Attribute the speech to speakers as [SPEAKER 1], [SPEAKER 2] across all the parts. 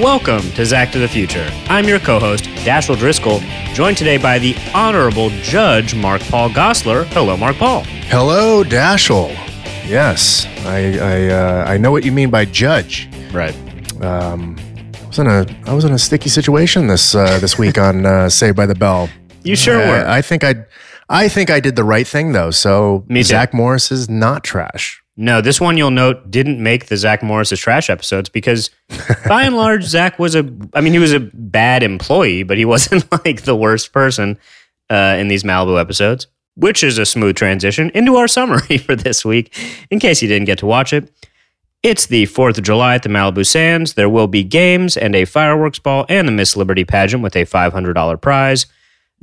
[SPEAKER 1] Welcome to Zach to the Future. I'm your co host, Dashiell Driscoll, joined today by the Honorable Judge Mark Paul Gosselaar. Hello, Mark Paul.
[SPEAKER 2] Hello, Dashiell. Yes, I I, uh, I know what you mean by judge.
[SPEAKER 1] Right.
[SPEAKER 2] Um, I was in a I was in a sticky situation this uh, this week on uh, Saved by the Bell.
[SPEAKER 1] You sure
[SPEAKER 2] Uh,
[SPEAKER 1] were.
[SPEAKER 2] I think I I think I did the right thing though. So
[SPEAKER 1] Me too.
[SPEAKER 2] Zach Morris is not trash.
[SPEAKER 1] No, this one you'll note didn't make the Zach Morris's trash episodes because by and large, Zach was a, I mean, he was a bad employee, but he wasn't like the worst person uh, in these Malibu episodes, which is a smooth transition into our summary for this week, in case you didn't get to watch it. It's the 4th of July at the Malibu Sands. There will be games and a fireworks ball and the Miss Liberty pageant with a $500 prize.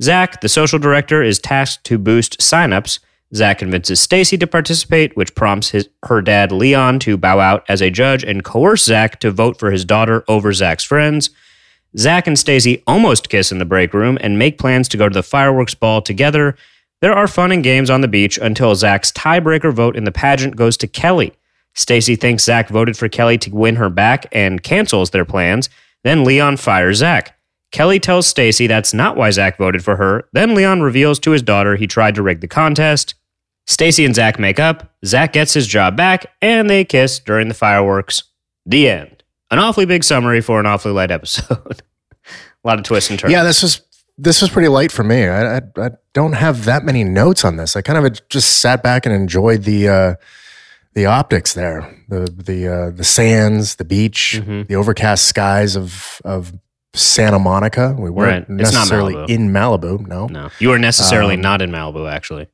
[SPEAKER 1] Zach, the social director, is tasked to boost signups. Zach convinces Stacy to participate, which prompts his, her dad Leon to bow out as a judge and coerce Zach to vote for his daughter over Zach's friends. Zach and Stacy almost kiss in the break room and make plans to go to the fireworks ball together. There are fun and games on the beach until Zach's tiebreaker vote in the pageant goes to Kelly. Stacy thinks Zach voted for Kelly to win her back and cancels their plans. Then Leon fires Zach. Kelly tells Stacy that's not why Zach voted for her. Then Leon reveals to his daughter he tried to rig the contest. Stacy and Zach make up. Zach gets his job back, and they kiss during the fireworks. The end. An awfully big summary for an awfully light episode. A lot of twists and turns.
[SPEAKER 2] Yeah, this was this was pretty light for me. I, I I don't have that many notes on this. I kind of just sat back and enjoyed the uh, the optics there, the the uh, the sands, the beach,
[SPEAKER 1] Mhm.
[SPEAKER 2] the overcast skies of of Santa Monica. We weren't
[SPEAKER 1] Right.
[SPEAKER 2] Necessarily
[SPEAKER 1] Malibu.
[SPEAKER 2] in Malibu. No.
[SPEAKER 1] No, you are necessarily
[SPEAKER 2] Um,
[SPEAKER 1] not in Malibu. Actually,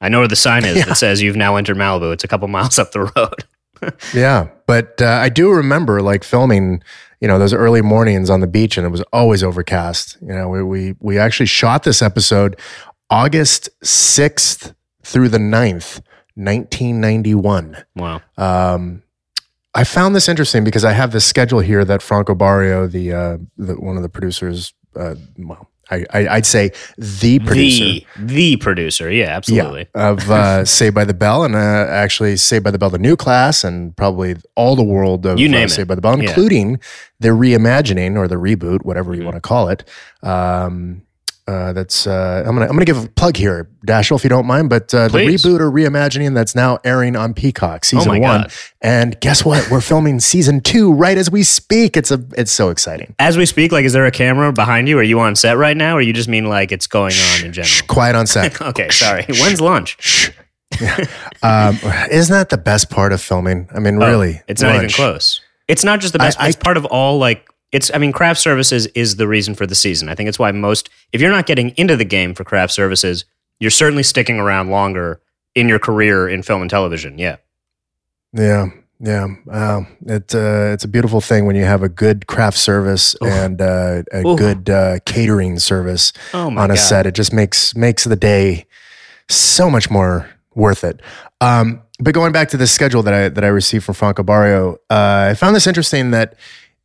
[SPEAKER 1] I know where the sign is
[SPEAKER 2] Yeah.
[SPEAKER 1] that says you've now entered Malibu. It's a couple miles up the road.
[SPEAKER 2] Yeah, but uh, I do remember like filming, you know, those early mornings on the beach, and it was always overcast. You know, we we we actually shot this episode August sixth through the 9th, nineteen ninety one.
[SPEAKER 1] Wow.
[SPEAKER 2] Um, I found this interesting because I have this schedule here that Franco Bario, the, uh, the one of the producers, uh, well, I, I, I'd say the producer.
[SPEAKER 1] The the producer. Yeah, absolutely.
[SPEAKER 2] Yeah, of uh, Saved by the Bell, and uh, actually Saved by the Bell, the new class, and probably all the world of
[SPEAKER 1] You name
[SPEAKER 2] uh. Saved by the Bell,
[SPEAKER 1] Yeah.
[SPEAKER 2] including the reimagining or the reboot, whatever you
[SPEAKER 1] Mhm.
[SPEAKER 2] want to call it. Um, uh, that's uh, I'm gonna I'm gonna give a plug here, Dashiell, if you don't mind. But uh, the reboot or reimagining that's now airing on Peacock, season
[SPEAKER 1] oh
[SPEAKER 2] one.
[SPEAKER 1] god.
[SPEAKER 2] And guess what? We're filming season two right as we speak. It's a it's so exciting.
[SPEAKER 1] As we speak, like, is there a camera behind you? Are you on set right now, or you just mean like it's going on in general?
[SPEAKER 2] Shh, quiet on set.
[SPEAKER 1] Okay, sorry. When's lunch?
[SPEAKER 2] Shh. Yeah. um, isn't that the best part of filming? I mean,
[SPEAKER 1] Oh,
[SPEAKER 2] really,
[SPEAKER 1] it's not even close. It's not just the best.
[SPEAKER 2] I-
[SPEAKER 1] it's part of all like it's. I mean, craft services is the reason for the season. I think it's why most. If you're not getting into the game for craft services, you're certainly sticking around longer in your career in film and television. Yeah.
[SPEAKER 2] Yeah, yeah. Um, it uh, it's a beautiful thing when you have a good craft service
[SPEAKER 1] Oof.
[SPEAKER 2] and uh, a
[SPEAKER 1] Oof.
[SPEAKER 2] good uh, catering service
[SPEAKER 1] Oh
[SPEAKER 2] on a
[SPEAKER 1] god.
[SPEAKER 2] set. It just makes makes the day so much more worth it. Um, but going back to the schedule that I that I received from Franco Bario, uh, I found this interesting that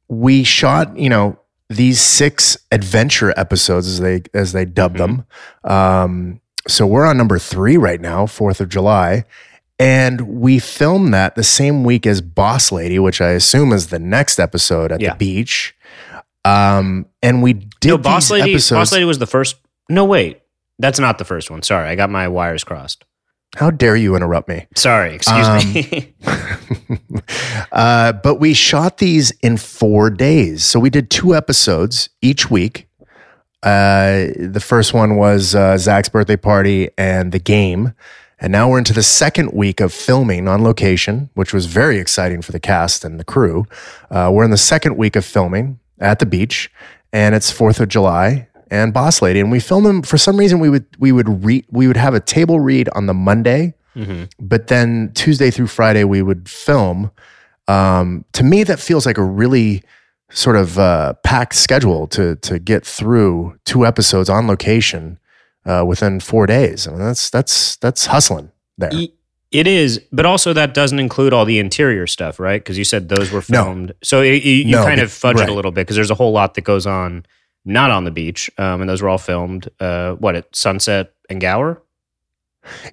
[SPEAKER 2] we shot, you know, these six adventure episodes as they as they dub them. Um, so we're on number three right now, Fourth of July. And we filmed that the same week as Boss Lady, which I assume is the next episode at
[SPEAKER 1] Yeah.
[SPEAKER 2] the beach. Um, and we did
[SPEAKER 1] no, Boss Lady.
[SPEAKER 2] episodes.
[SPEAKER 1] Boss Lady was the first. No, wait. That's not the first one. Sorry, I got my wires crossed.
[SPEAKER 2] How dare you interrupt me?
[SPEAKER 1] Sorry, excuse
[SPEAKER 2] Um,
[SPEAKER 1] me.
[SPEAKER 2] uh, but we shot these in four days. So we did two episodes each week. Uh, the first one was uh, Zach's birthday party and the game. And now we're into the second week of filming on location, which was very exciting for the cast and the crew. Uh, we're in the second week of filming at the beach, and it's Fourth of July and Boss Lady, and we filmed them. For some reason, we would we would read we would have a table read on the Monday,
[SPEAKER 1] Mhm.
[SPEAKER 2] but then Tuesday through Friday we would film. Um, to me, that feels like a really sort of uh, packed schedule to to get through two episodes on location uh, within four days. I mean, that's that's that's hustling there.
[SPEAKER 1] It is, but also that doesn't include all the interior stuff, right? Because you said those were
[SPEAKER 2] No.
[SPEAKER 1] filmed. So you, you, you
[SPEAKER 2] No,
[SPEAKER 1] kind of fudge it a little bit because there's a whole lot that goes on not on the beach, um, and those were all filmed. Uh, what at Sunset and Gower?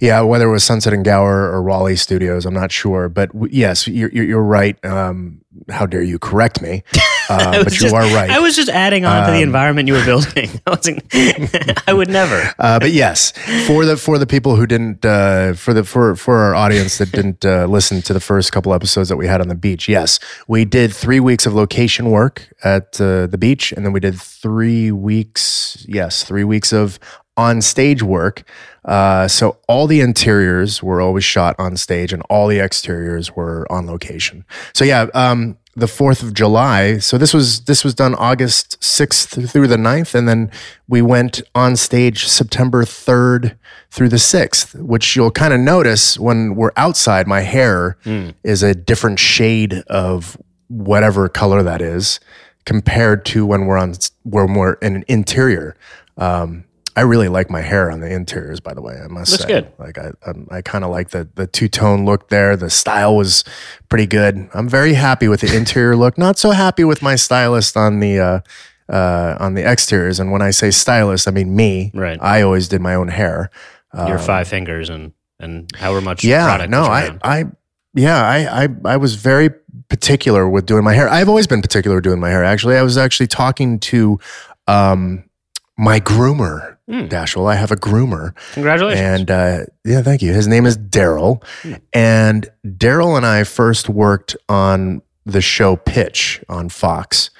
[SPEAKER 2] Yeah, whether it was Sunset and Gower or Raleigh Studios, I'm not sure. But w- yes, you're, you're, right. Um, how dare you correct me? Uh, but you
[SPEAKER 1] just-
[SPEAKER 2] are right.
[SPEAKER 1] I was just adding on to the
[SPEAKER 2] Um,
[SPEAKER 1] environment you were building. I. I would never.
[SPEAKER 2] Uh, but yes, for the for the people who didn't uh, for the for for our audience that didn't uh, listen to the first couple episodes that we had on the beach, yes, we did three weeks of location work at uh, the beach, and then we did three weeks, yes, three weeks of on stage work. Uh, so all the interiors were always shot on stage, and all the exteriors were on location. So yeah. Um, the 4th of July. So this was this was done August 6th through the 9th and then we went on stage September 3rd through the 6th, which you'll kind of notice when we're outside my hair is a different shade of whatever color that is compared to when we're on when we're in an interior. Um, I really like my hair on the interiors, by the way. I must
[SPEAKER 1] Looks
[SPEAKER 2] say,
[SPEAKER 1] good.
[SPEAKER 2] like I, I'm, I kind of like the the two tone look there. The style was pretty good. I'm very happy with the interior look. Not so happy with my stylist on the uh, uh, on the exteriors. And when I say stylist, I mean me.
[SPEAKER 1] Right.
[SPEAKER 2] I always did my own hair.
[SPEAKER 1] Your five fingers and and however much
[SPEAKER 2] Um, Yeah.
[SPEAKER 1] product.
[SPEAKER 2] No, I. I, yeah, I, I, I was very particular with doing my hair. I've always been particular with doing my hair. Actually, I was actually talking to um, my groomer,
[SPEAKER 1] Hmm.
[SPEAKER 2] Dashiell. I have a groomer.
[SPEAKER 1] Congratulations.
[SPEAKER 2] And uh, yeah, thank you. His name is Daryl. And Daryl and I first worked on the show Pitch on Fox.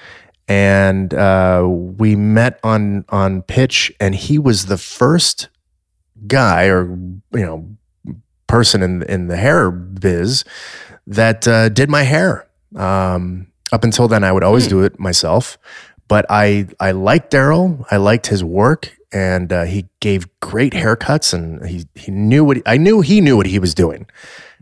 [SPEAKER 2] And uh, we met on on Pitch, and he was the first guy or you know person in in the hair biz that uh, did my hair. Um, up until then, I would always do it myself, but I I liked Daryl. I liked his work, and uh, he gave great haircuts, and he he knew what I knew he knew what he was doing.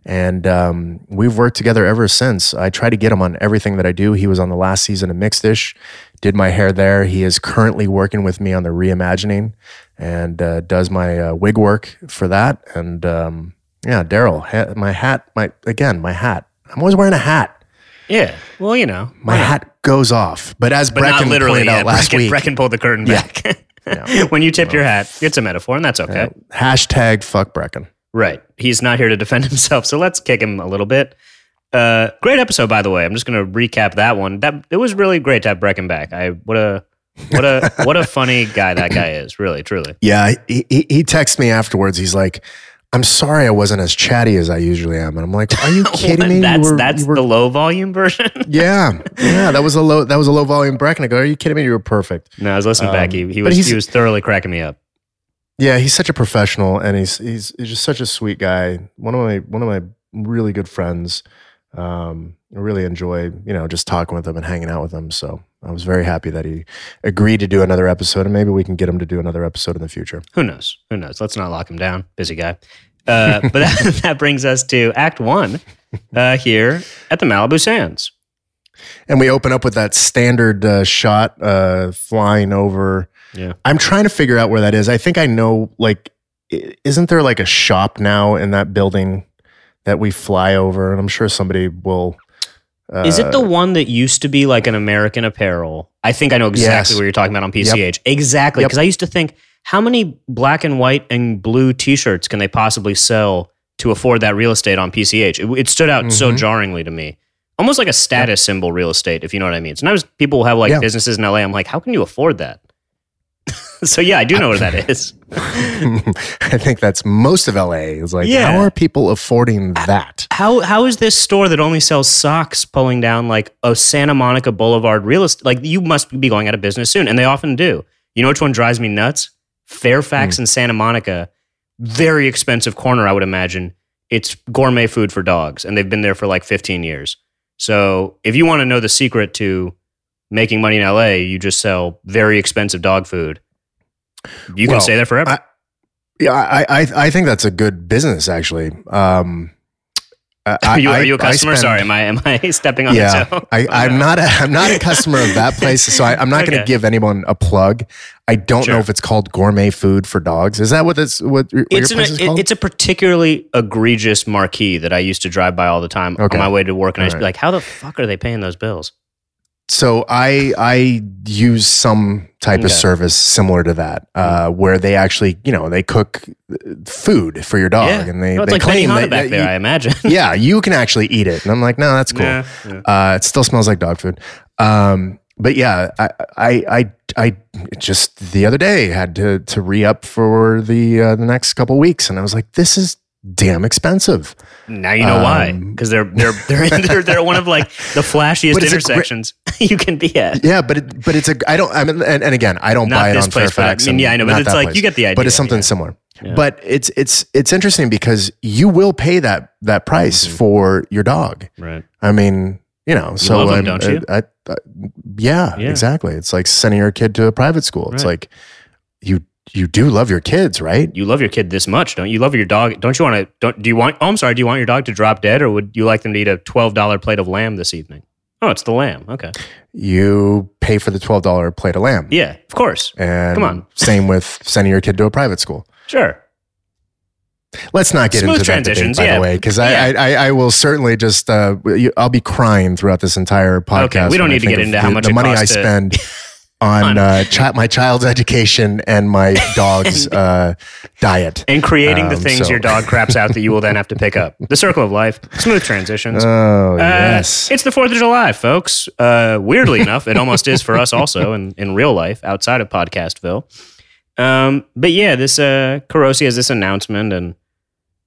[SPEAKER 2] And um, we've worked together ever since. I try to get him on everything that I do. He was on the last season of Mixed-ish, did my hair there. He is currently working with me on the reimagining and uh, does my uh, wig work for that. And um, yeah, Daryl, ha- my hat, my again, my hat. I'm always wearing a hat.
[SPEAKER 1] Yeah. Well, you know,
[SPEAKER 2] My hat goes off. But as
[SPEAKER 1] but
[SPEAKER 2] Breckin
[SPEAKER 1] literally.
[SPEAKER 2] pointed
[SPEAKER 1] Yeah,
[SPEAKER 2] out last
[SPEAKER 1] Breckin,
[SPEAKER 2] week,
[SPEAKER 1] Breckin pulled the curtain back. when you tipped your hat, it's a metaphor, and that's okay.
[SPEAKER 2] hashtag fuck Breckin.
[SPEAKER 1] Right. He's not here to defend himself, so let's kick him a little bit. Uh, great episode, by the way. I'm just going to recap that one. That it was really great to have Breckin back. I what a what a what a funny guy that guy is. Really, truly.
[SPEAKER 2] Yeah, he, he, he texted me afterwards. He's like, I'm sorry I wasn't as chatty as I usually am. And I'm like, Are you kidding me?
[SPEAKER 1] That's
[SPEAKER 2] were-
[SPEAKER 1] that's
[SPEAKER 2] were-
[SPEAKER 1] the low volume version.
[SPEAKER 2] Yeah, yeah, that was a low that was a low volume Breckin. I go, Are you kidding me? You were perfect.
[SPEAKER 1] no, I was listening back. He, he
[SPEAKER 2] Um,
[SPEAKER 1] was he was thoroughly cracking me up.
[SPEAKER 2] Yeah, he's such a professional, and he's he's he's just such a sweet guy. One of my one of my really good friends. Um, I really enjoy you know just talking with him and hanging out with him. So I was very happy that he agreed to do another episode, and maybe we can get him to do another episode in the future.
[SPEAKER 1] Who knows? Who knows? Let's not lock him down. Busy guy. Uh, but that, that brings us to Act One uh, here at the Malibu Sands.
[SPEAKER 2] And we open up with that standard uh, shot uh, flying over.
[SPEAKER 1] Yeah.
[SPEAKER 2] I'm trying to figure out where that is. I think I know. Like, isn't there like a shop now in that building that we fly over? And I'm sure somebody will. Uh,
[SPEAKER 1] Is it the one that used to be like an American Apparel? I think I know exactly
[SPEAKER 2] Yes.
[SPEAKER 1] what you're talking about on PCH. Exactly.
[SPEAKER 2] Yep.
[SPEAKER 1] Because I used to think, how many black and white and blue t shirts can they possibly sell to afford that real estate on PCH? It, it stood out so
[SPEAKER 2] Mhm.
[SPEAKER 1] jarringly to me. Almost like a status symbol real estate, if you know what I mean. Sometimes people will have like businesses in LA. I'm like, how can you afford that? so yeah, I do know where that is.
[SPEAKER 2] I think that's most of LA. Is like,
[SPEAKER 1] Yeah.
[SPEAKER 2] how are people affording that?
[SPEAKER 1] How how is this store that only sells socks pulling down like a Santa Monica Boulevard real estate? Like you must be going out of business soon, and they often do. You know which one drives me nuts? Fairfax hmm. and Santa Monica, very expensive corner, I would imagine. It's gourmet food for dogs, and they've been there for like 15 years. So if you want to know the secret to making money in LA, you just sell very expensive dog food. You can
[SPEAKER 2] Well,
[SPEAKER 1] stay there forever.
[SPEAKER 2] I- Yeah, I, I I think that's a good business actually. Um, I-
[SPEAKER 1] are, you, are you a customer?
[SPEAKER 2] spend-
[SPEAKER 1] Sorry, am I am I stepping on
[SPEAKER 2] yeah,
[SPEAKER 1] the toe?
[SPEAKER 2] I,
[SPEAKER 1] Oh,
[SPEAKER 2] I'm
[SPEAKER 1] no.
[SPEAKER 2] not a I'm not a customer of that place, so I, I'm not going to give anyone a plug. I don't
[SPEAKER 1] Sure.
[SPEAKER 2] know if it's called gourmet food for dogs. Is that what it's what, what
[SPEAKER 1] it's
[SPEAKER 2] your
[SPEAKER 1] an,
[SPEAKER 2] place is
[SPEAKER 1] it-
[SPEAKER 2] called?
[SPEAKER 1] it's a particularly egregious marquee that I used to drive by all the time
[SPEAKER 2] Okay.
[SPEAKER 1] on my way to work, and I to be like, "How the fuck are they paying those bills?"
[SPEAKER 2] So I I use some type of service similar to that, uh, where they actually, you know, they cook food for your dog
[SPEAKER 1] yeah.
[SPEAKER 2] and they,
[SPEAKER 1] No,
[SPEAKER 2] they
[SPEAKER 1] like
[SPEAKER 2] claim that,
[SPEAKER 1] back there,
[SPEAKER 2] you-
[SPEAKER 1] I imagine.
[SPEAKER 2] yeah, you can actually eat it. And I'm like, no, that's cool.
[SPEAKER 1] Yeah, yeah.
[SPEAKER 2] Uh, it still smells like dog food. Um, but yeah, I, I, I, I just the other day had to to re up for the uh, the next couple weeks, and I was like, this is damn expensive.
[SPEAKER 1] Now you know why?
[SPEAKER 2] Um,
[SPEAKER 1] Because they're they're they're, they're they're one of like the flashiest intersections you can be at.
[SPEAKER 2] Yeah, but it, but it's a I don't I mean and, and again I don't
[SPEAKER 1] Not
[SPEAKER 2] buy it
[SPEAKER 1] this
[SPEAKER 2] on
[SPEAKER 1] place, but I
[SPEAKER 2] Fairfax.
[SPEAKER 1] mean, yeah, I know, but it's like
[SPEAKER 2] place.
[SPEAKER 1] you get the idea.
[SPEAKER 2] But it's something
[SPEAKER 1] yeah.
[SPEAKER 2] similar.
[SPEAKER 1] Yeah.
[SPEAKER 2] But it's it's it's interesting because you will pay that that price
[SPEAKER 1] Mhm.
[SPEAKER 2] for your dog.
[SPEAKER 1] Right.
[SPEAKER 2] I mean, you know, so
[SPEAKER 1] love 'em,
[SPEAKER 2] I'm-
[SPEAKER 1] don't you?
[SPEAKER 2] I, I, yeah,
[SPEAKER 1] Yeah.
[SPEAKER 2] exactly. It's like sending your kid to a private school. It's
[SPEAKER 1] Right.
[SPEAKER 2] like you you do love your kids, right?
[SPEAKER 1] You love your kid this much, don't you? You love your dog. Don't you want to? Don't do you want? Oh, I'm sorry. Do you want your dog to drop dead, or would you like them to eat a twelve dollar plate of lamb this evening? Oh, it's the lamb. Okay.
[SPEAKER 2] You pay for the twelve dollar plate of lamb.
[SPEAKER 1] Yeah, of course.
[SPEAKER 2] And
[SPEAKER 1] Come on.
[SPEAKER 2] same with sending your kid to a private school.
[SPEAKER 1] Sure.
[SPEAKER 2] Let's not get
[SPEAKER 1] Smooth
[SPEAKER 2] into that debate,
[SPEAKER 1] transitions,
[SPEAKER 2] by
[SPEAKER 1] yeah.
[SPEAKER 2] the way, because
[SPEAKER 1] Yeah.
[SPEAKER 2] I, I I will certainly just uh, I'll be crying throughout this entire podcast.
[SPEAKER 1] Okay, we don't
[SPEAKER 2] I
[SPEAKER 1] need to get into how much
[SPEAKER 2] the money I
[SPEAKER 1] to-
[SPEAKER 2] spend on uh, chi- my child's education and my dog's uh, diet.
[SPEAKER 1] And creating the
[SPEAKER 2] Um,
[SPEAKER 1] things
[SPEAKER 2] so-
[SPEAKER 1] your dog craps out that you will then have to pick up. The circle of life. Smooth transitions.
[SPEAKER 2] Oh
[SPEAKER 1] Uh,
[SPEAKER 2] yes,
[SPEAKER 1] It's the 4th of July, folks. Uh, weirdly enough, it almost is for us also in, in real life outside of Podcastville. Um, but yeah, this uh, Carosi has this announcement, and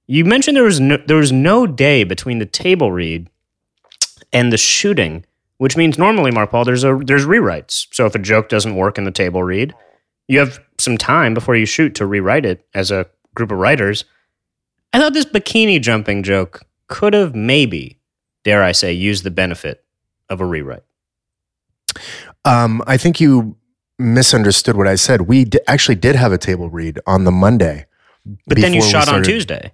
[SPEAKER 1] you mentioned there was no, there was no day between the table read and the shooting, which means normally, Mark Paul, there's a there's rewrites. So if a joke doesn't work in the table read, you have some time before you shoot to rewrite it as a group of writers. I thought this bikini jumping joke could have maybe, dare I say, used the benefit of a rewrite.
[SPEAKER 2] um, I think you misunderstood what I said. We d- actually did have a table read on the Monday,
[SPEAKER 1] But then you shot on Tuesday.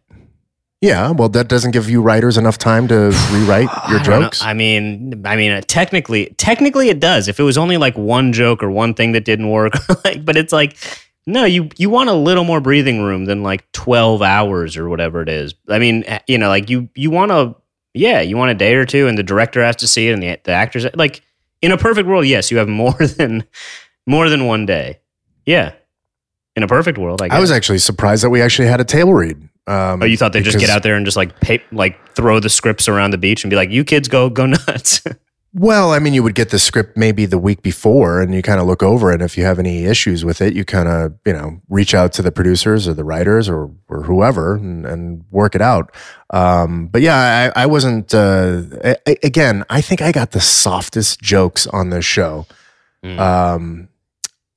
[SPEAKER 2] Yeah, well, that doesn't give you writers enough time to rewrite your
[SPEAKER 1] I don't know.
[SPEAKER 2] jokes.
[SPEAKER 1] I mean, I mean, uh, technically, technically, it does. If it was only like one joke or one thing that didn't work, like, but it's like, no, you you want a little more breathing room than like twelve hours or whatever it is. I mean, eh, you know, like you you want to, yeah, you want a day or two, and the director has to see it, and the the actors like in a perfect world, yes, you have more than more than one day. Yeah, in a perfect world, I guess.
[SPEAKER 2] I was actually surprised that we actually had a table read. Um,
[SPEAKER 1] Oh, you thought they'd just get out there and just like pay, like throw the scripts around the beach and be like, "You kids go go nuts."
[SPEAKER 2] Well, I mean, you would get the script maybe the week before, and you kind of look over it. And if you have any issues with it, you kind of you know reach out to the producers or the writers or or whoever and, and work it out. Um, but yeah, I, I wasn't. Uh, a- again, I think I got the softest jokes on this show.
[SPEAKER 1] Mm.
[SPEAKER 2] Um,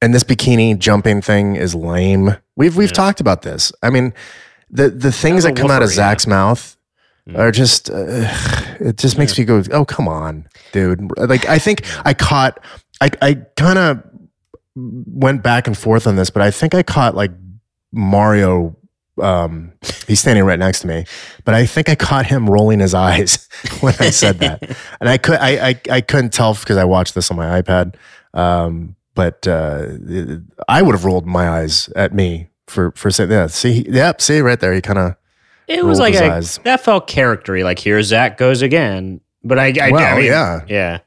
[SPEAKER 2] and this bikini jumping thing is lame. We've we've
[SPEAKER 1] Yeah.
[SPEAKER 2] talked about this. I mean, the the things that come out of
[SPEAKER 1] yeah.
[SPEAKER 2] Zach's mouth
[SPEAKER 1] Mm.
[SPEAKER 2] are just. Uh, it just makes me go, oh come on, dude. Like I think I caught. I I kind of went back and forth on this, but I think I caught like Mario. Um, he's standing right next to me, but I think I caught him rolling his eyes when I said that and I could I I, I couldn't tell because I watched this on my iPad. Um, but uh, I would have rolled my eyes at me for for saying that. See, yep, see right there. He kind of
[SPEAKER 1] It was like
[SPEAKER 2] his
[SPEAKER 1] a,
[SPEAKER 2] eyes.
[SPEAKER 1] that felt charactery. Like here Zach goes again. But I, I,
[SPEAKER 2] well,
[SPEAKER 1] I mean,
[SPEAKER 2] yeah,
[SPEAKER 1] yeah.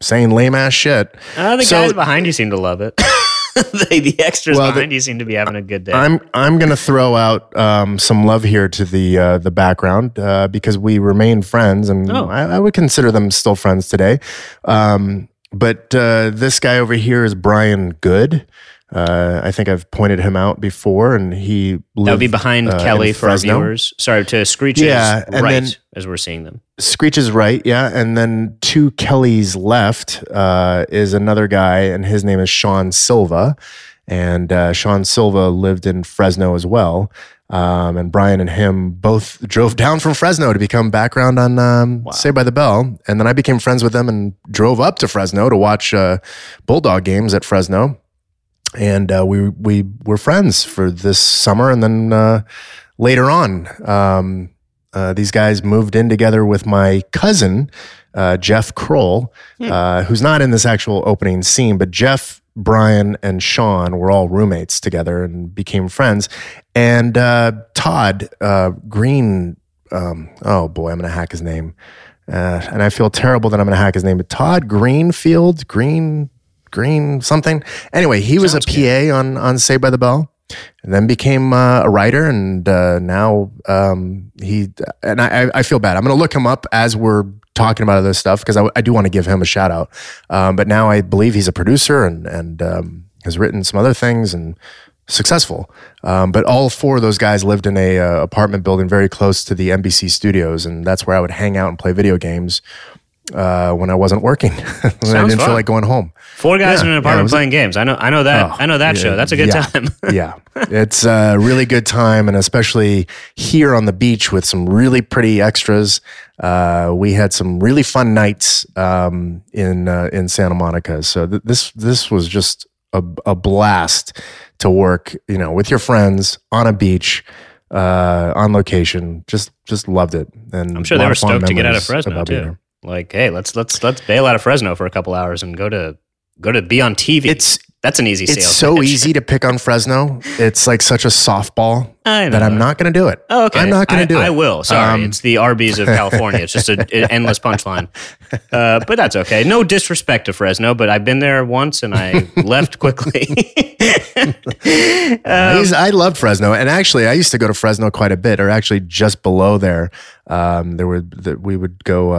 [SPEAKER 2] saying lame ass shit.
[SPEAKER 1] Uh, the
[SPEAKER 2] So-
[SPEAKER 1] guys behind you seem to love it. the, the extras
[SPEAKER 2] Well, the-
[SPEAKER 1] behind you seem to be having a good day.
[SPEAKER 2] I'm I'm gonna throw out um, some love here to the uh, the background uh, because we remain friends, and
[SPEAKER 1] Oh.
[SPEAKER 2] I, I would consider them still friends today. Um, but uh, this guy over here is Brian Good. Uh, I think I've pointed him out before, and he
[SPEAKER 1] that would be behind
[SPEAKER 2] uh,
[SPEAKER 1] Kelly for our viewers. Sorry to Screech's
[SPEAKER 2] Yeah,
[SPEAKER 1] right
[SPEAKER 2] then-
[SPEAKER 1] as we're seeing them.
[SPEAKER 2] Screech is right, yeah. And then two Kellys left uh, is another guy, and his name is Sean Silva. And uh, Sean Silva lived in Fresno as well. Um, and Brian and him both drove down from Fresno to become background on um,
[SPEAKER 1] Wow.
[SPEAKER 2] Saved by the Bell. And then I became friends with them and drove up to Fresno to watch uh, Bulldog games at Fresno. And uh, we we were friends for this summer, and then uh, later on, um, uh, these guys moved in together with my cousin, uh, Jeff Kroll, uh, who's not in this actual opening scene, but Jeff, Brian, and Sean were all roommates together and became friends. And uh, Todd uh, Green, um, oh boy, I'm going to hack his name. Uh, and I feel terrible that I'm going to hack his name, but Todd Greenfield, Green, Green something. Anyway, he was a
[SPEAKER 1] Sounds
[SPEAKER 2] PA on on Saved by the Bell, and then became uh, a writer, and uh, now um, he and I, I feel bad. I'm going to look him up as we're talking about this stuff because I, I do want to give him a shout out. Um, but now I believe he's a producer and and um, has written some other things and successful. Um, but all four of those guys lived in a uh, apartment building very close to the NBC studios, and that's where I would hang out and play video games uh, when I wasn't working. I didn't
[SPEAKER 1] Sounds
[SPEAKER 2] feel like going home.
[SPEAKER 1] Four guys
[SPEAKER 2] Yeah,
[SPEAKER 1] in an
[SPEAKER 2] yeah,
[SPEAKER 1] apartment
[SPEAKER 2] was-
[SPEAKER 1] playing games. I know. I know that.
[SPEAKER 2] Oh,
[SPEAKER 1] I know that
[SPEAKER 2] yeah,
[SPEAKER 1] show. That's a good
[SPEAKER 2] yeah.
[SPEAKER 1] time.
[SPEAKER 2] yeah, it's a really good time, and especially here on the beach with some really pretty extras. Uh, we had some really fun nights um, in uh, in Santa Monica. So th- this this was just a, a blast to work, you know, with your friends on a beach. Uh, on location, just just loved it, and
[SPEAKER 1] I'm sure they were
[SPEAKER 2] fun
[SPEAKER 1] stoked to get out of Fresno
[SPEAKER 2] being
[SPEAKER 1] too.
[SPEAKER 2] there.
[SPEAKER 1] Like, hey, let's let's let's bail out of Fresno for a couple hours and go to go to be on TV.
[SPEAKER 2] It's
[SPEAKER 1] that's an easy
[SPEAKER 2] it's so
[SPEAKER 1] pitch.
[SPEAKER 2] easy to pick on Fresno. It's like such a softball
[SPEAKER 1] I
[SPEAKER 2] that I'm not going to do it.
[SPEAKER 1] Oh, okay.
[SPEAKER 2] I'm not going to do it.
[SPEAKER 1] I will. Sorry,
[SPEAKER 2] Um,
[SPEAKER 1] it's the Arby's of California. it's just an endless punchline. Uh, but that's okay. No disrespect to Fresno, but I've been there once and I left quickly.
[SPEAKER 2] I, used- I loved Fresno, and actually, I used to go to Fresno quite a bit, or actually just below there. Um, there were that we would go.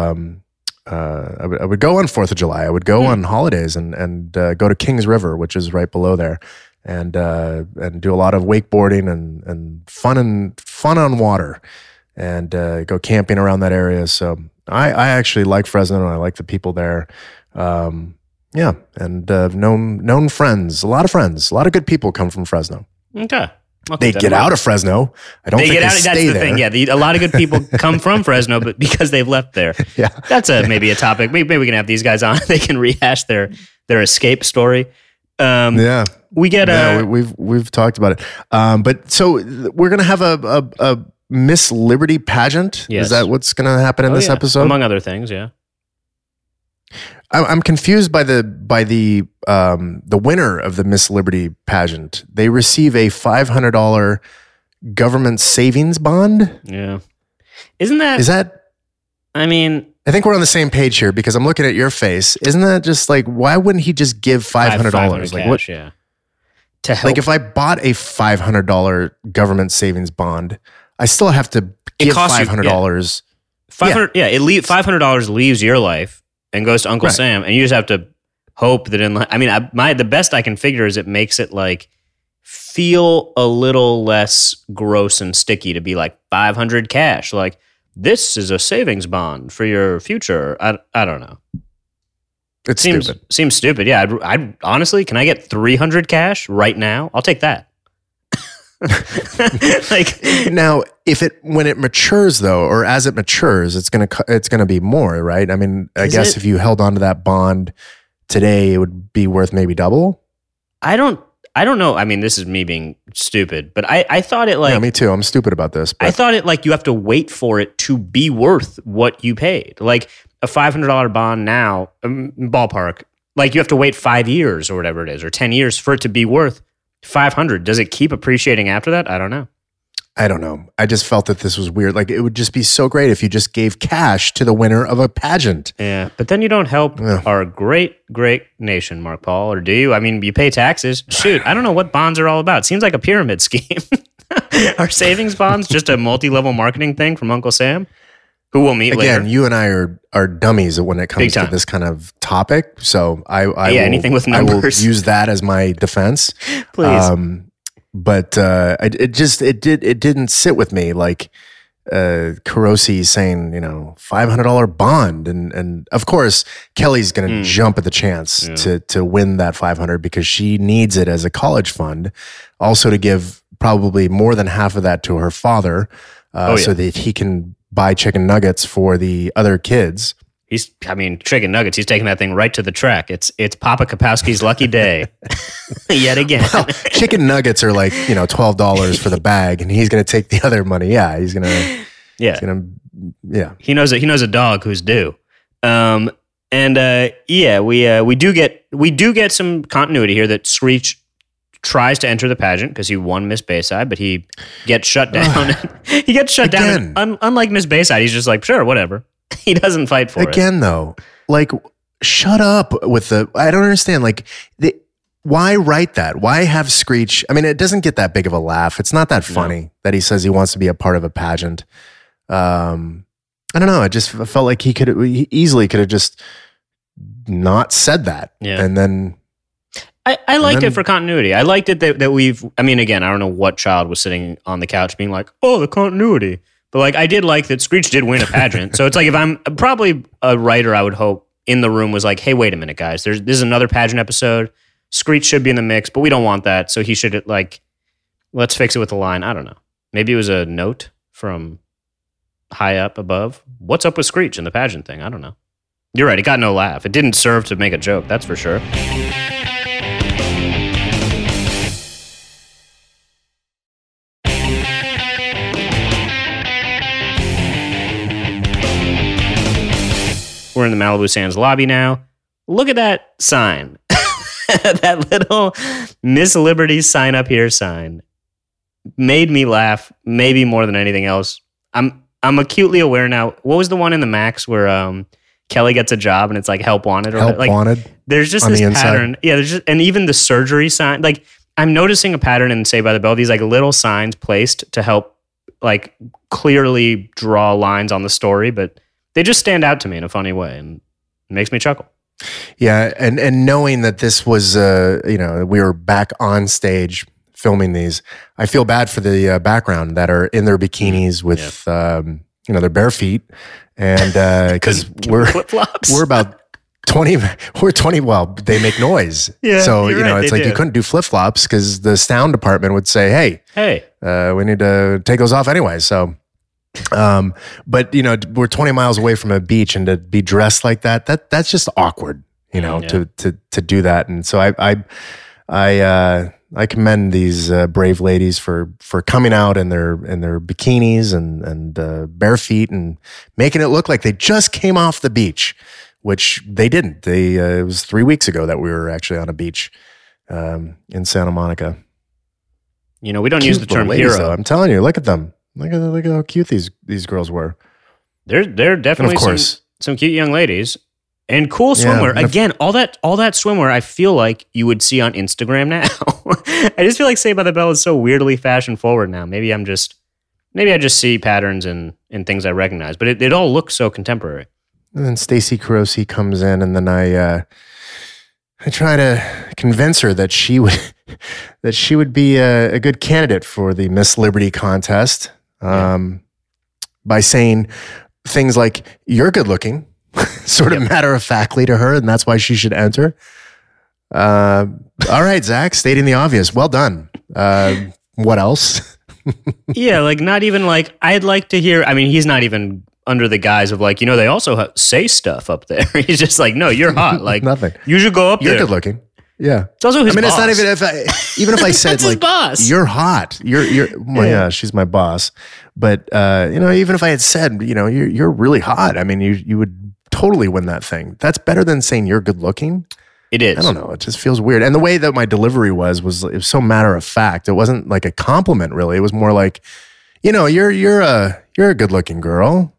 [SPEAKER 2] Uh, I, would, I would go on Fourth of July. I would go on holidays and and uh, go to Kings River, which is right below there, and uh, and do a lot of wakeboarding and and fun and fun on water, and uh, go camping around that area. So I I actually like Fresno, and I like the people there. Um, yeah, and uh, known known friends, a lot of friends, a lot of good people come from Fresno.
[SPEAKER 1] okay. I'll
[SPEAKER 2] They get out of Fresno. I don't
[SPEAKER 1] They
[SPEAKER 2] think
[SPEAKER 1] get
[SPEAKER 2] they
[SPEAKER 1] out.
[SPEAKER 2] stay
[SPEAKER 1] That's the
[SPEAKER 2] there.
[SPEAKER 1] thing. Yeah, the, a lot of good people come from Fresno, but because they've left there,
[SPEAKER 2] Yeah.
[SPEAKER 1] that's a maybe a topic. Maybe, maybe we can have these guys on. They can rehash their their escape story. Um,
[SPEAKER 2] Yeah.
[SPEAKER 1] We get
[SPEAKER 2] Yeah,
[SPEAKER 1] a
[SPEAKER 2] we, we've we've talked about it. Um, but so we're gonna have a, a, a Miss Liberty pageant.
[SPEAKER 1] Yes.
[SPEAKER 2] Is that what's gonna happen in
[SPEAKER 1] oh,
[SPEAKER 2] this
[SPEAKER 1] yeah,
[SPEAKER 2] episode?
[SPEAKER 1] among other things. Yeah.
[SPEAKER 2] I'm confused by the by the um, the winner of the Miss Liberty pageant. They receive a five hundred dollar government savings bond.
[SPEAKER 1] Yeah. Isn't that?
[SPEAKER 2] Is that?
[SPEAKER 1] I mean,
[SPEAKER 2] I think we're on the same page here because I'm looking at your face. Isn't that just like why wouldn't he just give five hundred dollars? Like what?
[SPEAKER 1] Yeah. To help.
[SPEAKER 2] Like if I bought a five hundred dollar government savings bond, I still have to give five hundred dollars.
[SPEAKER 1] Five hundred, yeah. it leave five hundred dollars leaves your life and goes to Uncle
[SPEAKER 2] Right.
[SPEAKER 1] Sam, and you just have to hope that in. I mean, I, my the best I can figure is it makes it like feel a little less gross and sticky to be like five hundred cash. Like this is a savings bond for your future. I I don't know.
[SPEAKER 2] It
[SPEAKER 1] Seems
[SPEAKER 2] stupid.
[SPEAKER 1] seems stupid. Yeah. I'd honestly, can I get three hundred cash right now? I'll take that. like
[SPEAKER 2] Now, if it when it matures though, or as it matures, it's gonna it's gonna be more, right? I mean, I guess
[SPEAKER 1] it?
[SPEAKER 2] if you held on to that bond today, it would be worth maybe double.
[SPEAKER 1] I don't I don't know. I mean, this is me being stupid, but I, I thought it like
[SPEAKER 2] yeah, me too. I'm stupid about this,
[SPEAKER 1] I thought it like you have to wait for it to be worth what you paid. Like a five hundred dollar bond now, um, ballpark. Like you have to wait five years or whatever it is, or ten years for it to be worth five hundred. Does it keep appreciating after that? I don't know.
[SPEAKER 2] I don't know. I just felt that this was weird. Like it would just be so great if you just gave cash to the winner of a pageant.
[SPEAKER 1] Yeah, but then you don't help
[SPEAKER 2] Yeah.
[SPEAKER 1] our great, great nation, Mark Paul, or do you? I mean, you pay taxes. Shoot, I don't know what bonds are all about. Seems like a pyramid scheme. are savings bonds just a multi-level marketing thing from Uncle Sam, who we'll meet
[SPEAKER 2] Again,
[SPEAKER 1] later?
[SPEAKER 2] you and I are are dummies when it comes to this kind of topic. So I, I
[SPEAKER 1] Yeah,
[SPEAKER 2] will,
[SPEAKER 1] anything with numbers.
[SPEAKER 2] I will use that as my defense.
[SPEAKER 1] Please.
[SPEAKER 2] Um, but uh, it, it just it did it didn't sit with me like uh, Carosi saying you know five hundred dollar bond and and of course Kelly's going to
[SPEAKER 1] Mm.
[SPEAKER 2] jump at the chance
[SPEAKER 1] Yeah.
[SPEAKER 2] to to win that five hundred because she needs it as a college fund, also to give probably more than half of that to her father, uh,
[SPEAKER 1] Oh, yeah.
[SPEAKER 2] so that he can buy chicken nuggets for the other kids.
[SPEAKER 1] He's, I mean, chicken nuggets. He's taking that thing right to the track. It's it's Papa Kapowski's lucky day, yet again.
[SPEAKER 2] chicken nuggets are like you know twelve dollars for the bag, and he's going to take the other money. Yeah, he's gonna
[SPEAKER 1] yeah,
[SPEAKER 2] he's gonna yeah.
[SPEAKER 1] he knows that he knows a dog who's due. Um, and uh, yeah, we uh, we do get we do get some continuity here that Screech tries to enter the pageant because he won Miss Bayside, but he gets shut down. he gets shut down.
[SPEAKER 2] Again.
[SPEAKER 1] and Un- unlike Miss Bayside, he's just like, sure, whatever. he doesn't fight for it.
[SPEAKER 2] Again, though, like shut up with the. I don't understand. Like, the, why write that? Why have Screech? I mean, it doesn't get that big of a laugh. It's not that funny that he says he wants to be a part of a pageant. Um, I don't know. I just felt like he could he easily could have just not said that.
[SPEAKER 1] Yeah.
[SPEAKER 2] And then
[SPEAKER 1] I, I liked
[SPEAKER 2] then-
[SPEAKER 1] it for continuity. I liked it that, that we've, I mean, again, I don't know what child was sitting on the couch being like, oh, the continuity. But like, I did like that Screech did win a pageant. so it's like, if I'm probably a writer, I would hope in the room was like, hey, wait a minute, guys. There's, this is another pageant episode. Screech should be in the mix, but we don't want that. So he should, like, let's fix it with a line. I don't know. Maybe it was a note from high up above. What's up with Screech and the pageant thing? I don't know. You're right. It got no laugh. It didn't serve to make a joke. That's for sure. We're in the Malibu Sands lobby now. Look at that sign. that little Miss Liberty sign up here sign made me laugh maybe more than anything else. I'm I'm acutely aware now. What was the one in the Max where um Kelly gets a job and it's like help wanted or
[SPEAKER 2] help
[SPEAKER 1] like
[SPEAKER 2] wanted.
[SPEAKER 1] there's just this pattern. Yeah, there's just and even the surgery sign like I'm noticing a pattern in Saved by the Bell, these like little signs placed to help like clearly draw lines on the story, but they just stand out to me in a funny way and it makes me chuckle.
[SPEAKER 2] Yeah, and and knowing that this was, uh, you know, we were back on stage filming these, I feel bad for the uh, background that are in their bikinis with, um, you know, their bare feet, and because we're
[SPEAKER 1] Flip flops.
[SPEAKER 2] we're about. 20 we're 20 well they make noise
[SPEAKER 1] Yeah,
[SPEAKER 2] so you know
[SPEAKER 1] right,
[SPEAKER 2] it's like you couldn't do flip-flops because the sound department would say hey
[SPEAKER 1] hey,
[SPEAKER 2] uh, we need to take those off anyway. So, um, but you know, we're 20 miles away from a beach and to be dressed like that, that that's just awkward, you know,
[SPEAKER 1] Yeah.
[SPEAKER 2] to, to, to do that. And so I, I, I, uh, I commend these uh, brave ladies for for coming out in their in their bikinis and and uh, bare feet and making it look like they just came off the beach, which they didn't. They uh, it was three weeks ago that we were actually on a beach um, in Santa Monica
[SPEAKER 1] you know, we don't use the term
[SPEAKER 2] ladies,
[SPEAKER 1] hero.
[SPEAKER 2] though. I'm telling you, look at them. Look at look at how cute these these girls were.
[SPEAKER 1] They're they're
[SPEAKER 2] And
[SPEAKER 1] definitely
[SPEAKER 2] of course,
[SPEAKER 1] some, some cute young ladies and cool
[SPEAKER 2] Yeah,
[SPEAKER 1] swimwear.
[SPEAKER 2] if-
[SPEAKER 1] Again, all that all that swimwear I feel like you would see on Instagram now. I just feel like Saved by the Bell is so weirdly fashion forward now. Maybe I'm just maybe I just see patterns and and things I recognize, but it, it all looks so contemporary.
[SPEAKER 2] and then Stacy Carosi comes in, and then I uh, I try to convince her that she would that she would be a, a good candidate for the Miss Liberty contest um, by saying things like "You're good looking," sort of matter of factly to her, and that's why she should enter. Uh, all right, Zach, stating the obvious. Well done. Uh, what else?
[SPEAKER 1] yeah, like not even like I'd like to hear. I mean, he's not even under the guise of like you know they also ha- say stuff up there. he's just like, no, you're hot. Like
[SPEAKER 2] Nothing.
[SPEAKER 1] you should go up
[SPEAKER 2] You're
[SPEAKER 1] there.
[SPEAKER 2] good looking. Yeah.
[SPEAKER 1] It's also his
[SPEAKER 2] I mean,
[SPEAKER 1] boss.
[SPEAKER 2] it's not even if I, even if I said like
[SPEAKER 1] boss.
[SPEAKER 2] you're hot, you're you're well,
[SPEAKER 1] Yeah.
[SPEAKER 2] she's my boss. But uh, you know, even if I had said you know you're you're really hot, I mean, you you would totally win that thing. That's better than saying you're good looking.
[SPEAKER 1] It is.
[SPEAKER 2] I don't know. It just feels weird. And the way that my delivery was was it was so matter of fact. It wasn't like a compliment really. It was more like, you know, you're you're a you're a good looking girl.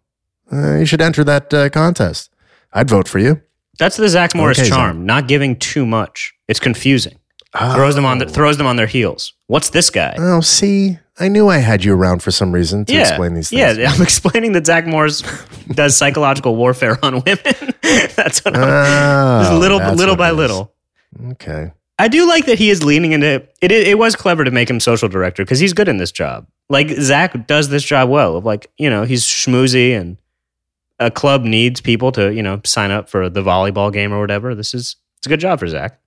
[SPEAKER 2] Uh, you should enter that uh, contest. I'd vote for you.
[SPEAKER 1] That's the Zach Morris
[SPEAKER 2] Okay, Zach.
[SPEAKER 1] charm. Not giving too much. It's confusing. Throws them on the, oh. throws them on their heels. What's this guy?
[SPEAKER 2] Oh, see, I knew I had you around for some reason to
[SPEAKER 1] yeah,
[SPEAKER 2] explain these things.
[SPEAKER 1] yeah. I'm explaining that Zach Morris does psychological warfare on women. That's what I'm,
[SPEAKER 2] Oh,
[SPEAKER 1] little little by little.
[SPEAKER 2] Okay.
[SPEAKER 1] I do like that he is leaning into it. It, it was clever to make him social director because he's good in this job. Like Zach does this job well. Of like you know he's schmoozy and a club needs people to you know sign up for the volleyball game or whatever. This is it's a good job for Zach.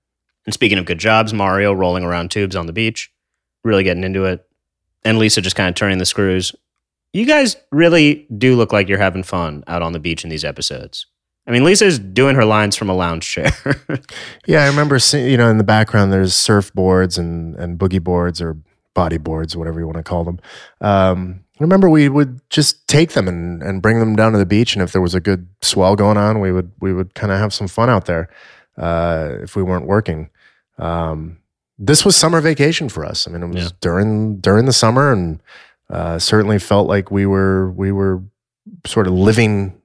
[SPEAKER 1] And speaking of good jobs, Mario rolling around tubes on the beach, really getting into it, and Lisa just kind of turning the screws. You guys really do look like you're having fun out on the beach in these episodes. I mean, Lisa's doing her lines from a lounge chair.
[SPEAKER 2] Yeah, I remember seeing, you know, in the background there's surfboards and, and boogie boards or body boards, whatever you want to call them. Um, remember we would just take them and, and bring them down to the beach. And if there was a good swell going on, we would, we would kind of have some fun out there uh, if we weren't working. Um, this was summer vacation for us. I mean, it was
[SPEAKER 1] Yeah.
[SPEAKER 2] during, during the summer and uh, certainly felt like we were, we were sort of living